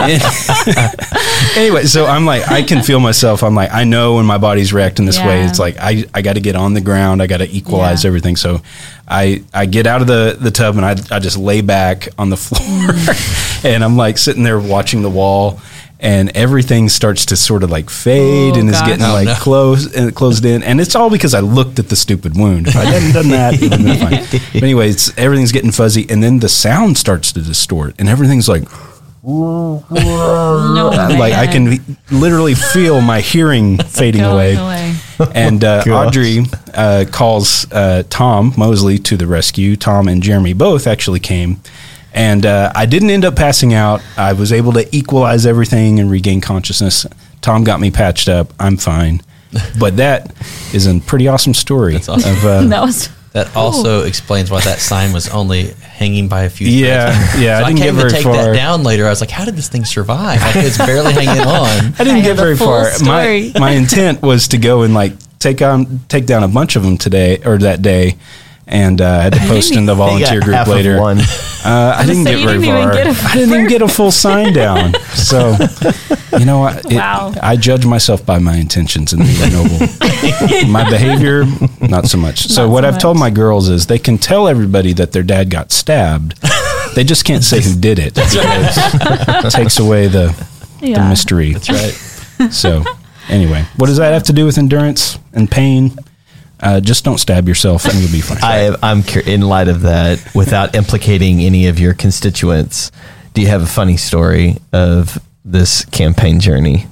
anyway, anyway, so I'm like, I can feel myself. I'm like, I know when my body's reacting this way. It's like I, I got to get on the ground. I got to equalize Yeah. everything. So I I get out of the the tub and I I just lay back on the floor, mm. and I'm like sitting there watching the wall. And everything starts to sort of like fade Oh, and is gosh. getting Oh, like no. closed and closed in, and it's all because I looked at the stupid wound. If I hadn't done that, it would have been fine. But anyway, it's everything's getting fuzzy, and then the sound starts to distort, and everything's like No, like I can literally feel my hearing fading away. away. And uh, Audrey uh, calls uh, Tom Mosley to the rescue. Tom and Jeremy both actually came. And uh, I didn't end up passing out. I was able to equalize everything and regain consciousness. Tom got me patched up. I'm fine. But that is a pretty awesome story. That's awesome. Of, uh, That was That also explains why that sign was only hanging by a few. Yeah, threads. yeah, I So I, didn't came get to very take far. that down later. I was like, how did this thing survive? Like, it's barely hanging on. I didn't I get very full far. My my intent was to go and like take on take down a bunch of them today or that day, and uh, I had to post in the volunteer group later. one. Uh, I didn't get very didn't far. get a I didn't even get a full sign down. So, you know, what? It- Wow. I judge myself by my intentions and they noble. my behavior, not so much. So, what so I've told my girls is they can tell everybody that their dad got stabbed. They just can't say who did it. because it takes away the, the mystery. That's right. So, anyway, what does that have to do with endurance and pain? Uh, just don't stab yourself and you'll be fine. I, I'm cur- in light of that, without implicating any of your constituents. Do you have a funny story of this campaign journey?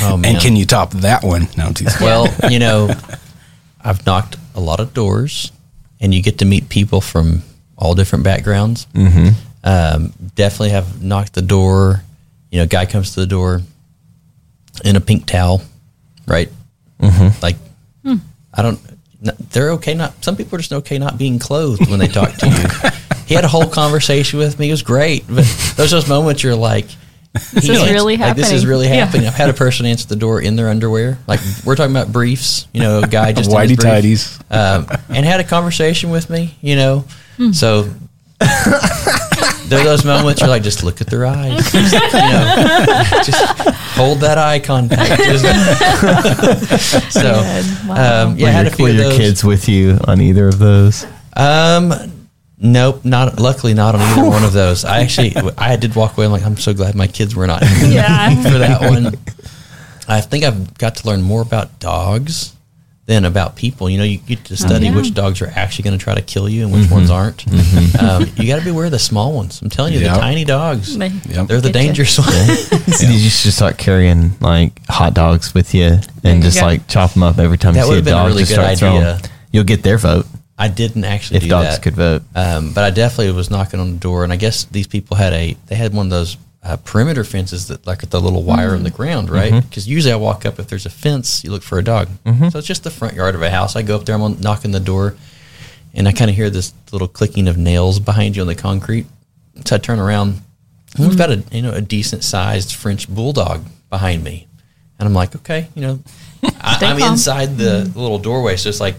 Oh man. and can you top that one? No, Well, you know, I've knocked a lot of doors, and you get to meet people from all different backgrounds. Mm-hmm. Um, definitely have knocked the door. You know, guy comes to the door in a pink towel, right? Mm-hmm. Like, I don't. They're okay. Not some people are just okay not being clothed when they talk to you. he had a whole conversation with me. It was great, but there's those moments you're like. This is ans- really like, This is happening. really Yeah. happening. I've had a person answer the door in their underwear. Like we're talking about briefs, you know, a guy just in his Whitey brief, tidies. um, and had a conversation with me, you know. Hmm. So there are those moments you're like, just look at their eyes, just, you know, just hold that eye contact. So, Good. Wow. um, yeah, were I had your, a few were of your those. kids with you on either of those? Um, nope, not luckily not on either one of those. I actually I did walk away. I'm like, I'm so glad my kids were not Yeah. for that one. I think I've got to learn more about dogs than about people. You know, you get to study yeah. which dogs are actually going to try to kill you and which ones aren't. Um, you got to be aware of the small ones. I'm telling you, Yep. the tiny dogs, They- Yep. they're the Get you. dangerous ones. Did you just start carrying like hot dogs with you and just go. like chop them up every time That you see a would've a dog? really just good start throwing- idea. You'll get their vote I didn't actually if do dogs that. could vote. Um, but I definitely was knocking on the door, and I guess these people had a they had one of those uh, perimeter fences that like the little wire in the mm-hmm. ground, right? Mm-hmm. Because usually I walk up if there's a fence, you look for a dog. Mm-hmm. So it's just the front yard of a house. I go up there, I'm on, knocking the door, and I kind of hear this little clicking of nails behind you on the concrete. So I turn around, and we've got mm. a you know a decent sized French bulldog behind me, and I'm like, okay, you know, I, I'm inside the little doorway, so it's like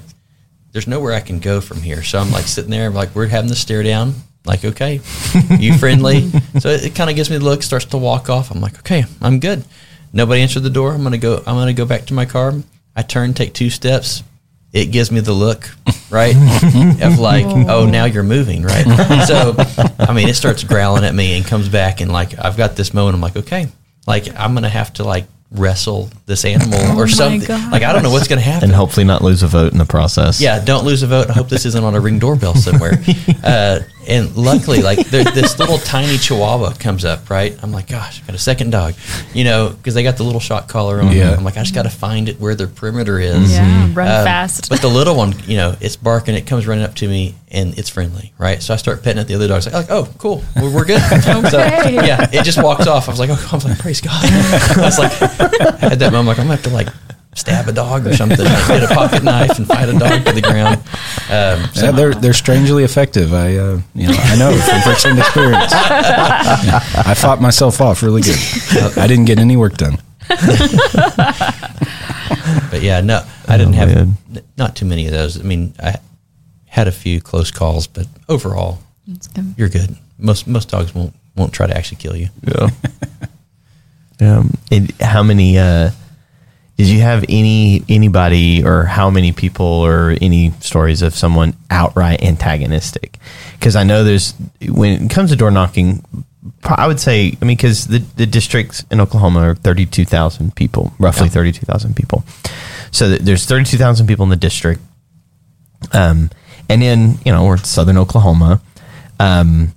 there's nowhere I can go from here. So I'm like sitting there, like we're having the stare down. Like, okay, you friendly? so it, kind of gives me the look, starts to walk off. I'm like, okay, I'm good. Nobody answered the door. I'm gonna go. I'm gonna go back to my car. I turn, take two steps. It gives me the look, right, of like, oh, now you're moving, right? So, I mean, it starts growling at me and comes back, and like, I've got this moment. I'm like, okay, like I'm gonna have to like wrestle this animal Oh or something. gosh. Like, I don't know what's gonna happen. and hopefully not lose a vote in the process. Yeah, don't lose a vote. I hope this isn't on a ring doorbell somewhere. uh, and luckily, like there, this little tiny Chihuahua comes up, right? I'm like, gosh, I got a second dog, you know, because they got the little shock collar on. Yeah. I'm like, I just got to find it where their perimeter is. Yeah, run Um, fast. But the little one, you know, it's barking. It comes running up to me, and it's friendly, right? So I start petting at The other dog's like, like oh, cool, we're, we're good. So, Okay. yeah, it just walks off. I was like, oh, I was like, praise God. I was like, I had that moment, like I'm gonna have to like stab a dog or something, like, get a pocket knife and fight a dog to the ground. Um, so Yeah, they're they're strangely effective. I uh, you know I know from firsthand experience. I fought myself off really good. I didn't get any work done. But yeah, no, I didn't Oh, have n- not too many of those. I mean, I had a few close calls, but overall, good. you're good. Most most dogs won't won't try to actually kill you. Yeah. um, and how many? Uh, did you have any anybody or how many people or any stories of someone outright antagonistic? Because I know there's when it comes to door knocking, I would say I mean because the the districts in Oklahoma are thirty two thousand people, roughly Yeah. thirty two thousand people. So th- there's thirty two thousand people in the district. Um, and in you know we're in southern Oklahoma. Um,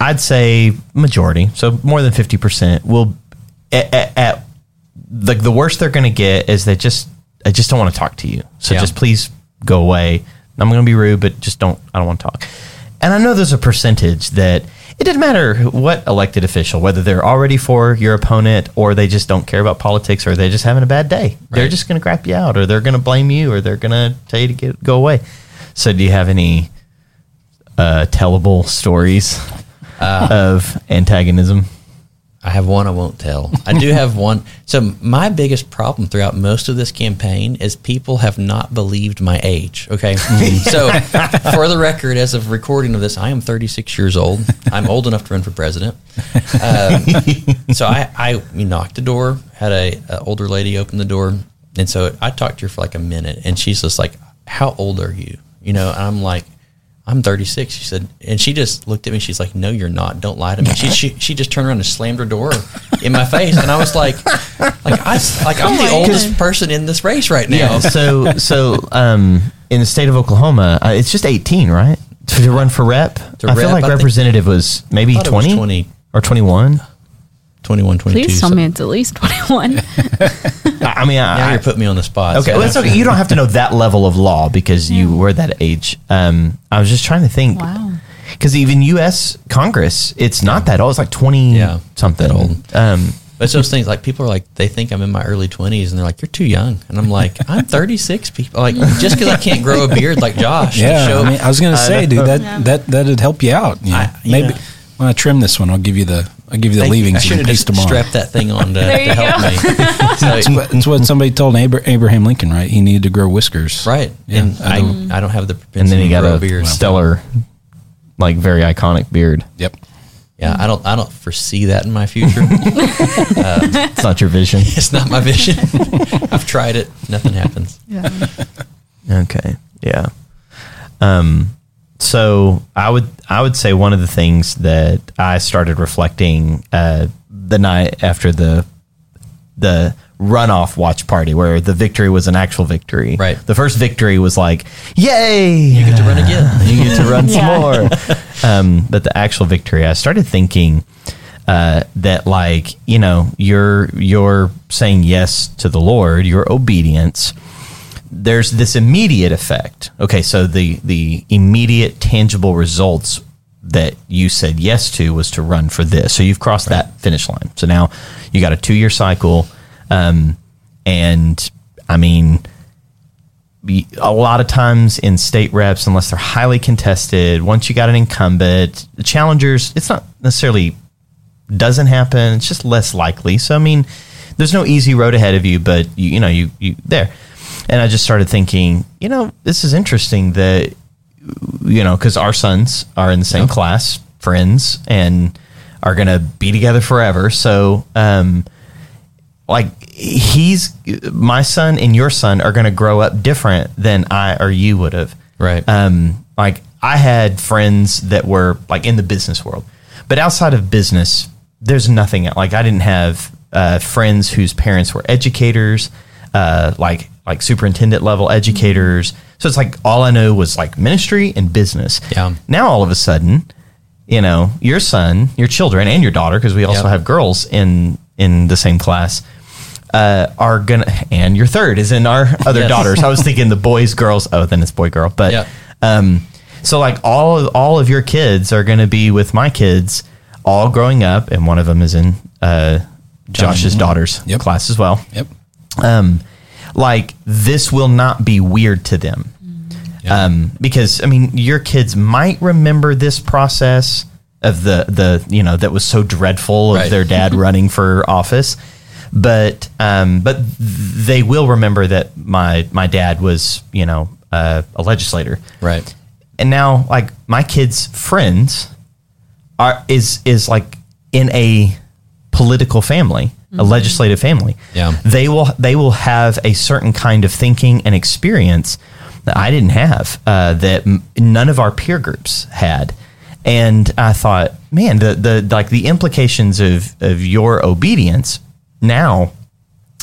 I'd say majority, so more than fifty percent will at, at, at the the worst they're going to get is they just I just don't want to talk to you. So Yeah. just please go away. I'm going to be rude, but just don't. I don't want to talk. And I know there's a percentage that it doesn't matter what elected official, whether they're already for your opponent or they just don't care about politics or they're just having a bad day. They're just going to crap you out or they're going to blame you or they're going to tell you to get go away. So do you have any uh, tellable stories of antagonism? I have one I won't tell. I do have one. So my biggest problem throughout most of this campaign is people have not believed my age. Okay, so for the record, as of recording of this, I am 36 years old. I'm old enough to run for president. Um, so I, I knocked the door, had a, a older lady open the door, and so I talked to her for like a minute, and she's just like, "How old are you?" You know, and I'm like. I'm 36. She said, and she just looked at me. She's like, "No, you're not. Don't lie to me." She she, she just turned around and slammed her door in my face, and I was like, "Like I like I'm the oldest person in this race right now." Yeah. So so um, in the state of Oklahoma, uh, it's just 18, right? To, to run for rep. To I feel like I think- representative was maybe thought it was 20, 20. or 21. 21, 22. Please tell so- me it's at least 21. I, I mean, Now I- you're putting me on the spot. Okay, so well, it's okay. You don't have to know that level of law because you were that age. Um, I was just trying to think. Wow. Because even U.S. Congress, it's not that old. It's like twenty Yeah, something. old. Um, But it's those things like people are like they think I'm in my early 20s and they're like you're too young and I'm like I'm 36 people like just because I can't grow a beard like Josh to Yeah, show I, mean, I was going to say, dude, that Yeah. that that'd help you out. You know? I- Maybe yeah. when I trim this one, I'll give you the I'll give you the Thank you. I leavings should and have paste just them on. strapped that thing on to, There to you help go. me. So, But It's what somebody told Abraham Lincoln, right? He needed to grow whiskers. right, Yeah, and I I, don't- I don't have the and then he got a a beard. stellar, like very iconic beard. Yep. Yeah, I don't I don't foresee that in my future. It's not your vision. it's not my vision. I've tried it, nothing happens. Okay. Yeah. Um so I would I would say one of the things that I started reflecting uh the night after the the runoff watch party where the victory was an actual victory. Right. The first victory was like, Yay! You get to run again. you get to run some more. Um, but the actual victory, I started thinking uh, that, like, you know, you're you're saying yes to the Lord, your obedience. There's this immediate effect. Okay, so the the immediate tangible results that you said yes to was to run for this. So you've crossed that finish line. So now you got a two year cycle, um, and I mean a lot of times in state reps, unless they're highly contested, once you got an incumbent, the challengers, it's not necessarily doesn't happen. It's just less likely. So I mean, there's no easy road ahead of you, but you, you know, you you there. And I just started thinking, you know, this is interesting that you know, because our sons are in the same class, friends, and are gonna be together forever. So, um, like he's my son and your son are going to grow up different than I or you would have. Right. Um, like I had friends that were like in the business world, but outside of business, there's nothing like I didn't have uh, friends whose parents were educators, uh, like like superintendent level educators. So it's like all I know was like ministry and business. Yeah. Now all of a sudden, you know, your son, your children, and your daughter, because we also Yep. have girls in in the same class, uh, are gonna, and your third is in our other Yes. daughters. I was thinking the boys, girls. Oh, then it's boy, girl. But Yep. um, so like all all of your kids are gonna be with my kids, all growing up, and one of them is in uh, Josh's daughter's Yep. class as well. Yep. Um, like this will not be weird to them. Um, because I mean, your kids might remember this process of the the you know that was so dreadful of Right. their dad running for office, but um, but they will remember that my my dad was you know uh, a legislator, Right. and now like my kids' friends are is is like in a political family, a legislative family. Yeah. They will they will have a certain kind of thinking and experience that I didn't have, uh, that m- none of our peer groups had. And I thought, man, the the like the implications of of your obedience now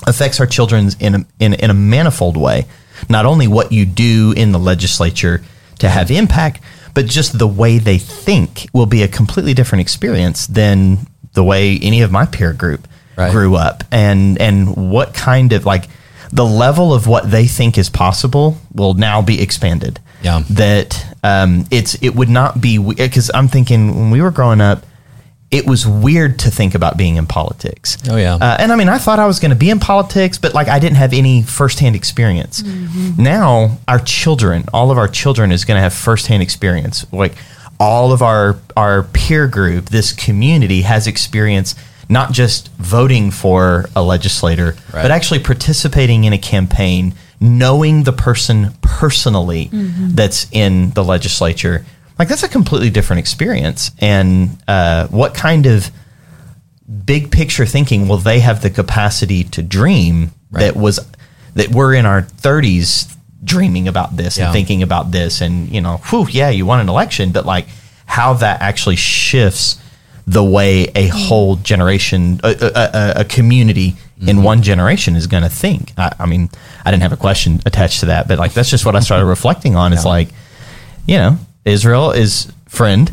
affects our children in a, in, in a manifold way. Not only what you do in the legislature to have impact, but just the way they think will be a completely different experience than the way any of my peer group Right. grew up. And and what kind of like the level of what they think is possible will now be expanded. Yeah. That um, it's it would not be because I'm thinking when we were growing up, it was weird to think about being in politics. Oh, yeah. Uh, and I mean, I thought I was going to be in politics, but like I didn't have any firsthand experience. Now, our children, all of our children, is going to have firsthand experience. Like all of our our peer group, this community has experience not just voting for a legislator, Right. but actually participating in a campaign, knowing the person personally that's in the legislature. Like that's a completely different experience. And uh, what kind of big picture thinking will they have the capacity to dream that was that we're in our 30s dreaming about this Yeah. and thinking about this and you know whew, yeah you won an election but like how that actually shifts the way a whole generation a, a, a, a community in one generation is going to think I, I mean i didn't have a question attached to that but like that's just what i started reflecting on it's like you know, Israel is friend.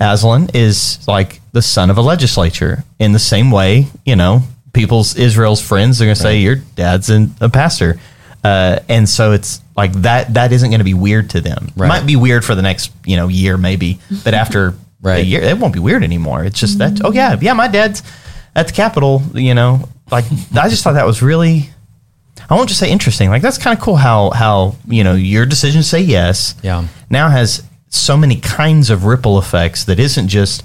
Aslan is like the son of a legislature. In the same way, you know, people's Israel's friends are going to say your dad's an, a pastor, uh, and so it's like that. That isn't going to be weird to them. Right. Might be weird for the next you know year maybe, but after Right. year, it won't be weird anymore. It's just that. Oh yeah, yeah, my dad's at the Capitol. You know, like I just thought that was really. I won't just say interesting. Like that's kind of cool how how you know your decision to say yes Yeah. now has so many kinds of ripple effects that isn't just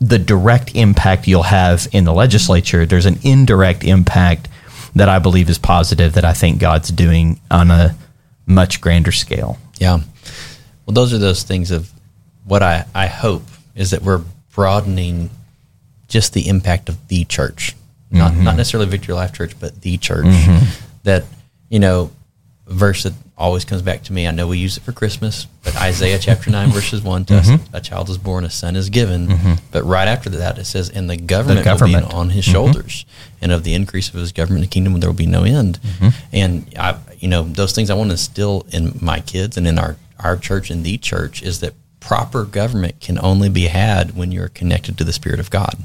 the direct impact you'll have in the legislature. There's an indirect impact that I believe is positive that I think God's doing on a much grander scale. Yeah. Well, those are those things of what I, I hope is that we're broadening just the impact of the church, not, not mm-hmm. necessarily Victory Life Church, but the church. Mm-hmm. That, you know, verse that always comes back to me. I know we use it for Christmas, but Isaiah chapter 9, verses 1 to us, mm-hmm. a child is born, a son is given. But right after that, it says, and the government, will government. be on his shoulders. And of the increase of his government and kingdom, there will be no end. And, I, you know, those things I want to instill in my kids and in our, our church and the church is that proper government can only be had when you're connected to the Spirit of God.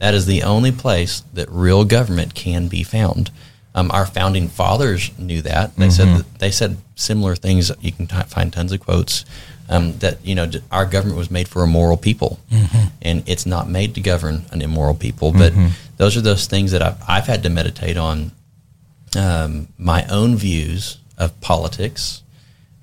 That is the only place that real government can be found. Um, our founding fathers knew that. They said that, they said similar things. You can t- find tons of quotes um, that you know our government was made for a moral people, and it's not made to govern an immoral people. But those are those things that I've, I've had to meditate on um, my own views of politics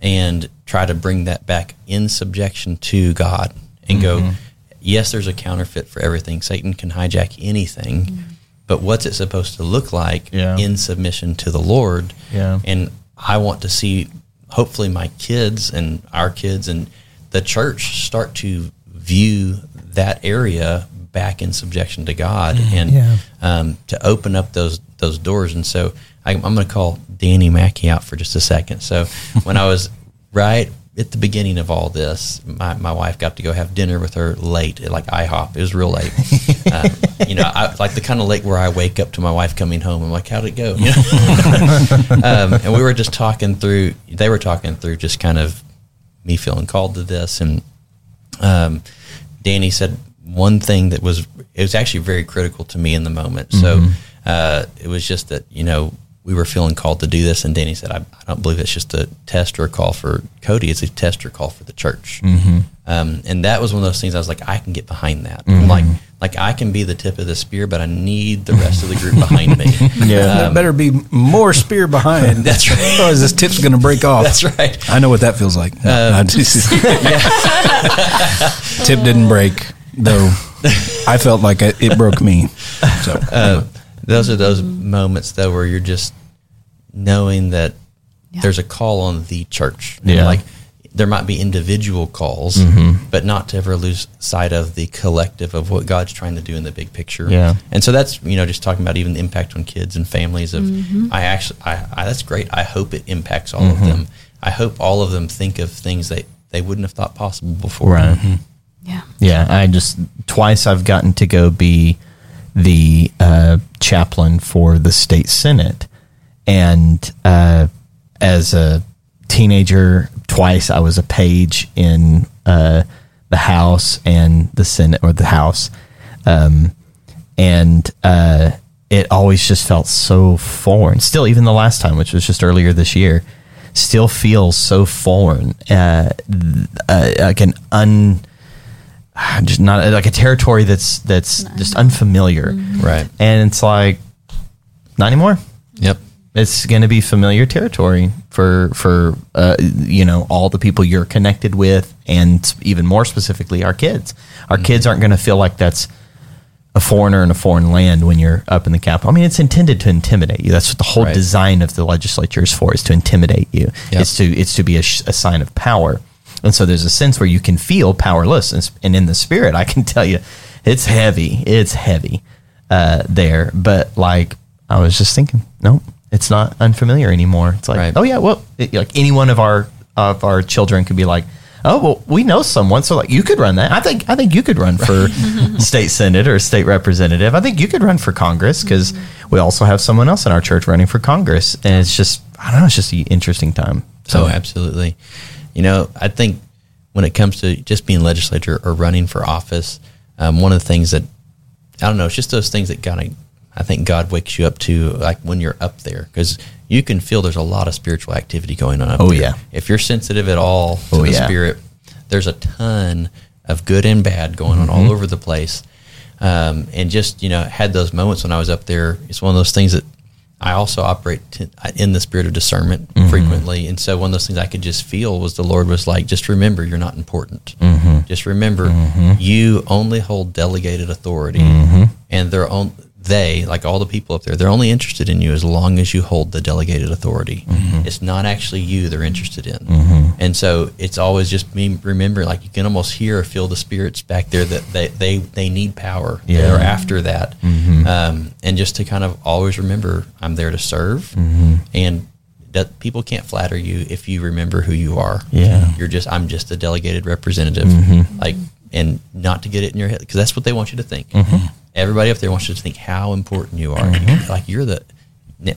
and try to bring that back in subjection to God and go, mm-hmm. yes, there's a counterfeit for everything. Satan can hijack anything, mm-hmm. but what's it supposed to look like Yeah. in submission to the Lord? Yeah. And I want to see, hopefully, my kids and our kids and the church start to view that area back in subjection to God mm-hmm. and Yeah. um, to open up those those doors. And so I, I'm going to call Danny Mackey out for just a second. So when I was right at the beginning of all this, my, my wife got to go have dinner with her late at like IHOP. It was real late. uh, you know, I, like the kind of late where I wake up to my wife coming home. I'm like, how'd it go? You know? um, and we were just talking through. They were talking through just kind of me feeling called to this, and um, Danny said one thing that was it was actually very critical to me in the moment. So uh, it was just that you know we were feeling called to do this, and Danny said, "I, I don't believe it's just a test or a call for Cody; it's a test or call for the church." Um, and that was one of those things I was like, I can get behind that. I'm Like, like I can be the tip of the spear, but I need the rest of the group behind me. yeah, Um, better be more spear behind. That's right. Otherwise, this tip's going to break off. That's right. I know what that feels like. No, just- Tip didn't break, though. I felt like it, it broke me. So uh, those are those moments though where you're just knowing that there's a call on the church. And, Yeah. Like there might be individual calls, Mm-hmm. but not to ever lose sight of the collective of what God's trying to do in the big picture. Yeah. And so that's you know just talking about even the impact on kids and families. Of I actually I, I that's great. I hope it impacts all Mm-hmm. of them. I hope all of them think of things that they wouldn't have thought possible before. Right. Yeah. Yeah, I just twice I've gotten to go be the uh, chaplain for the state senate, and uh, as a teenager, twice I was a page in uh, the House and the Senate or the House, um, and uh, it always just felt so foreign. Still, even the last time, which was just earlier this year, still feels so foreign, uh, uh, like an un just not like a territory that's that's just unfamiliar, Right. and it's like not anymore. Yep. It's going to be familiar territory for for uh, you know all the people you're connected with, and even more specifically, our kids. Our kids aren't going to feel like that's a foreigner in a foreign land when you're up in the capital. I mean, it's intended to intimidate you. That's what the whole Right. design of the legislature is for: is to intimidate you. Yep. It's to it's to be a, sh- a sign of power. And so there's a sense where you can feel powerless, and, and in the spirit, I can tell you, it's heavy. It's heavy uh, there. But like I was just thinking, nope, it's not unfamiliar anymore. It's like, Right. oh yeah, well, it, like any one of our of our children could be like, oh well, we know someone, so like you could run that. I think I think you could run for state senate or state representative. I think you could run for Congress because we also have someone else in our church running for Congress, and it's just I don't know, it's just an interesting time. So absolutely. You know, I think when it comes to just being legislator or running for office, um, one of the things that I don't know, it's just those things that kind of I think God wakes you up to, like when you're up there, because you can feel there's a lot of spiritual activity going on. Up Oh, there. yeah. If you're sensitive at all to Oh, the yeah. spirit, there's a ton of good and bad going on Mm-hmm. all over the place. Um, and just you know, had those moments when I was up there. It's one of those things that I also operate t- in the spirit of discernment Mm-hmm. frequently, and so one of those things I could just feel was the Lord was like, just remember, you're not important. Mm-hmm. Just remember, you only hold delegated authority, Mm-hmm. and they're on they like all the people up there. They're only interested in you as long as you hold the delegated authority. Mm-hmm. It's not actually you they're interested in, and so it's always just me remembering. Like you can almost hear or feel the spirits back there that they they, they need power. Yeah. They're after that, Mm-hmm. um, and just to kind of always remember, I'm there to serve, Mm-hmm. and that people can't flatter you if you remember who you are. Yeah. you're just I'm just a delegated representative, Mm-hmm. like, and not to get it in your head because that's what they want you to think. Mm-hmm. Everybody up there wants you to think how important you are. Mm-hmm. Like you're the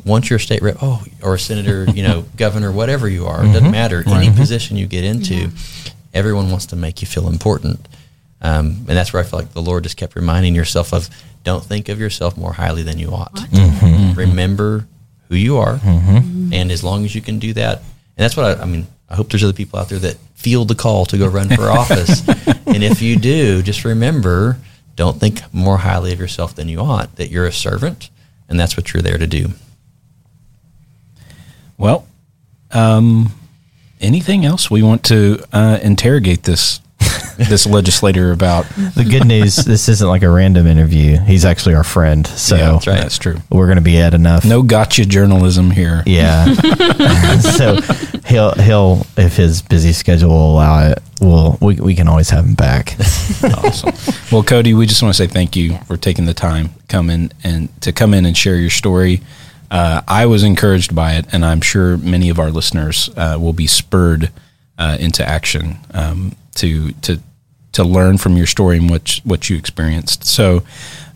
once you're a state rep, oh, or a senator, you know, governor, whatever you are, it doesn't mm-hmm. matter. Any mm-hmm. position you get into, everyone wants to make you feel important. Um, and that's where I feel like the Lord just kept reminding yourself of don't think of yourself more highly than you ought. Remember who you are. And as long as you can do that, and that's what I, I mean, I hope there's other people out there that feel the call to go run for office. and if you do, just remember don't think more highly of yourself than you ought, that you're a servant, and that's what you're there to do. Well, um, anything else we want to uh, interrogate this this legislator about? The good news, this isn't like a random interview. He's actually our friend, so Yeah, right. That's true. we're going to be at enough. No gotcha journalism here. Yeah. so he'll he'll if his busy schedule will allow it, we'll we, we can always have him back. awesome. Well, Cody, we just want to say thank you for taking the time come in and to come in and share your story. Uh, I was encouraged by it, and I'm sure many of our listeners uh, will be spurred uh, into action um, to to to learn from your story and what what you experienced. So.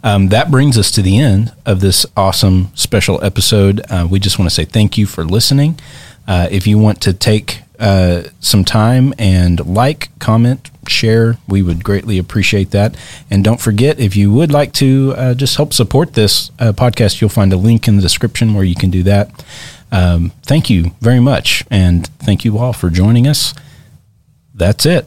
Um, that brings us to the end of this awesome special episode. Uh, we just want to say thank you for listening. Uh, if you want to take uh, some time and like, comment, share, we would greatly appreciate that. And don't forget, if you would like to uh, just help support this uh, podcast, you'll find a link in the description where you can do that. Um, thank you very much. And thank you all for joining us. That's it.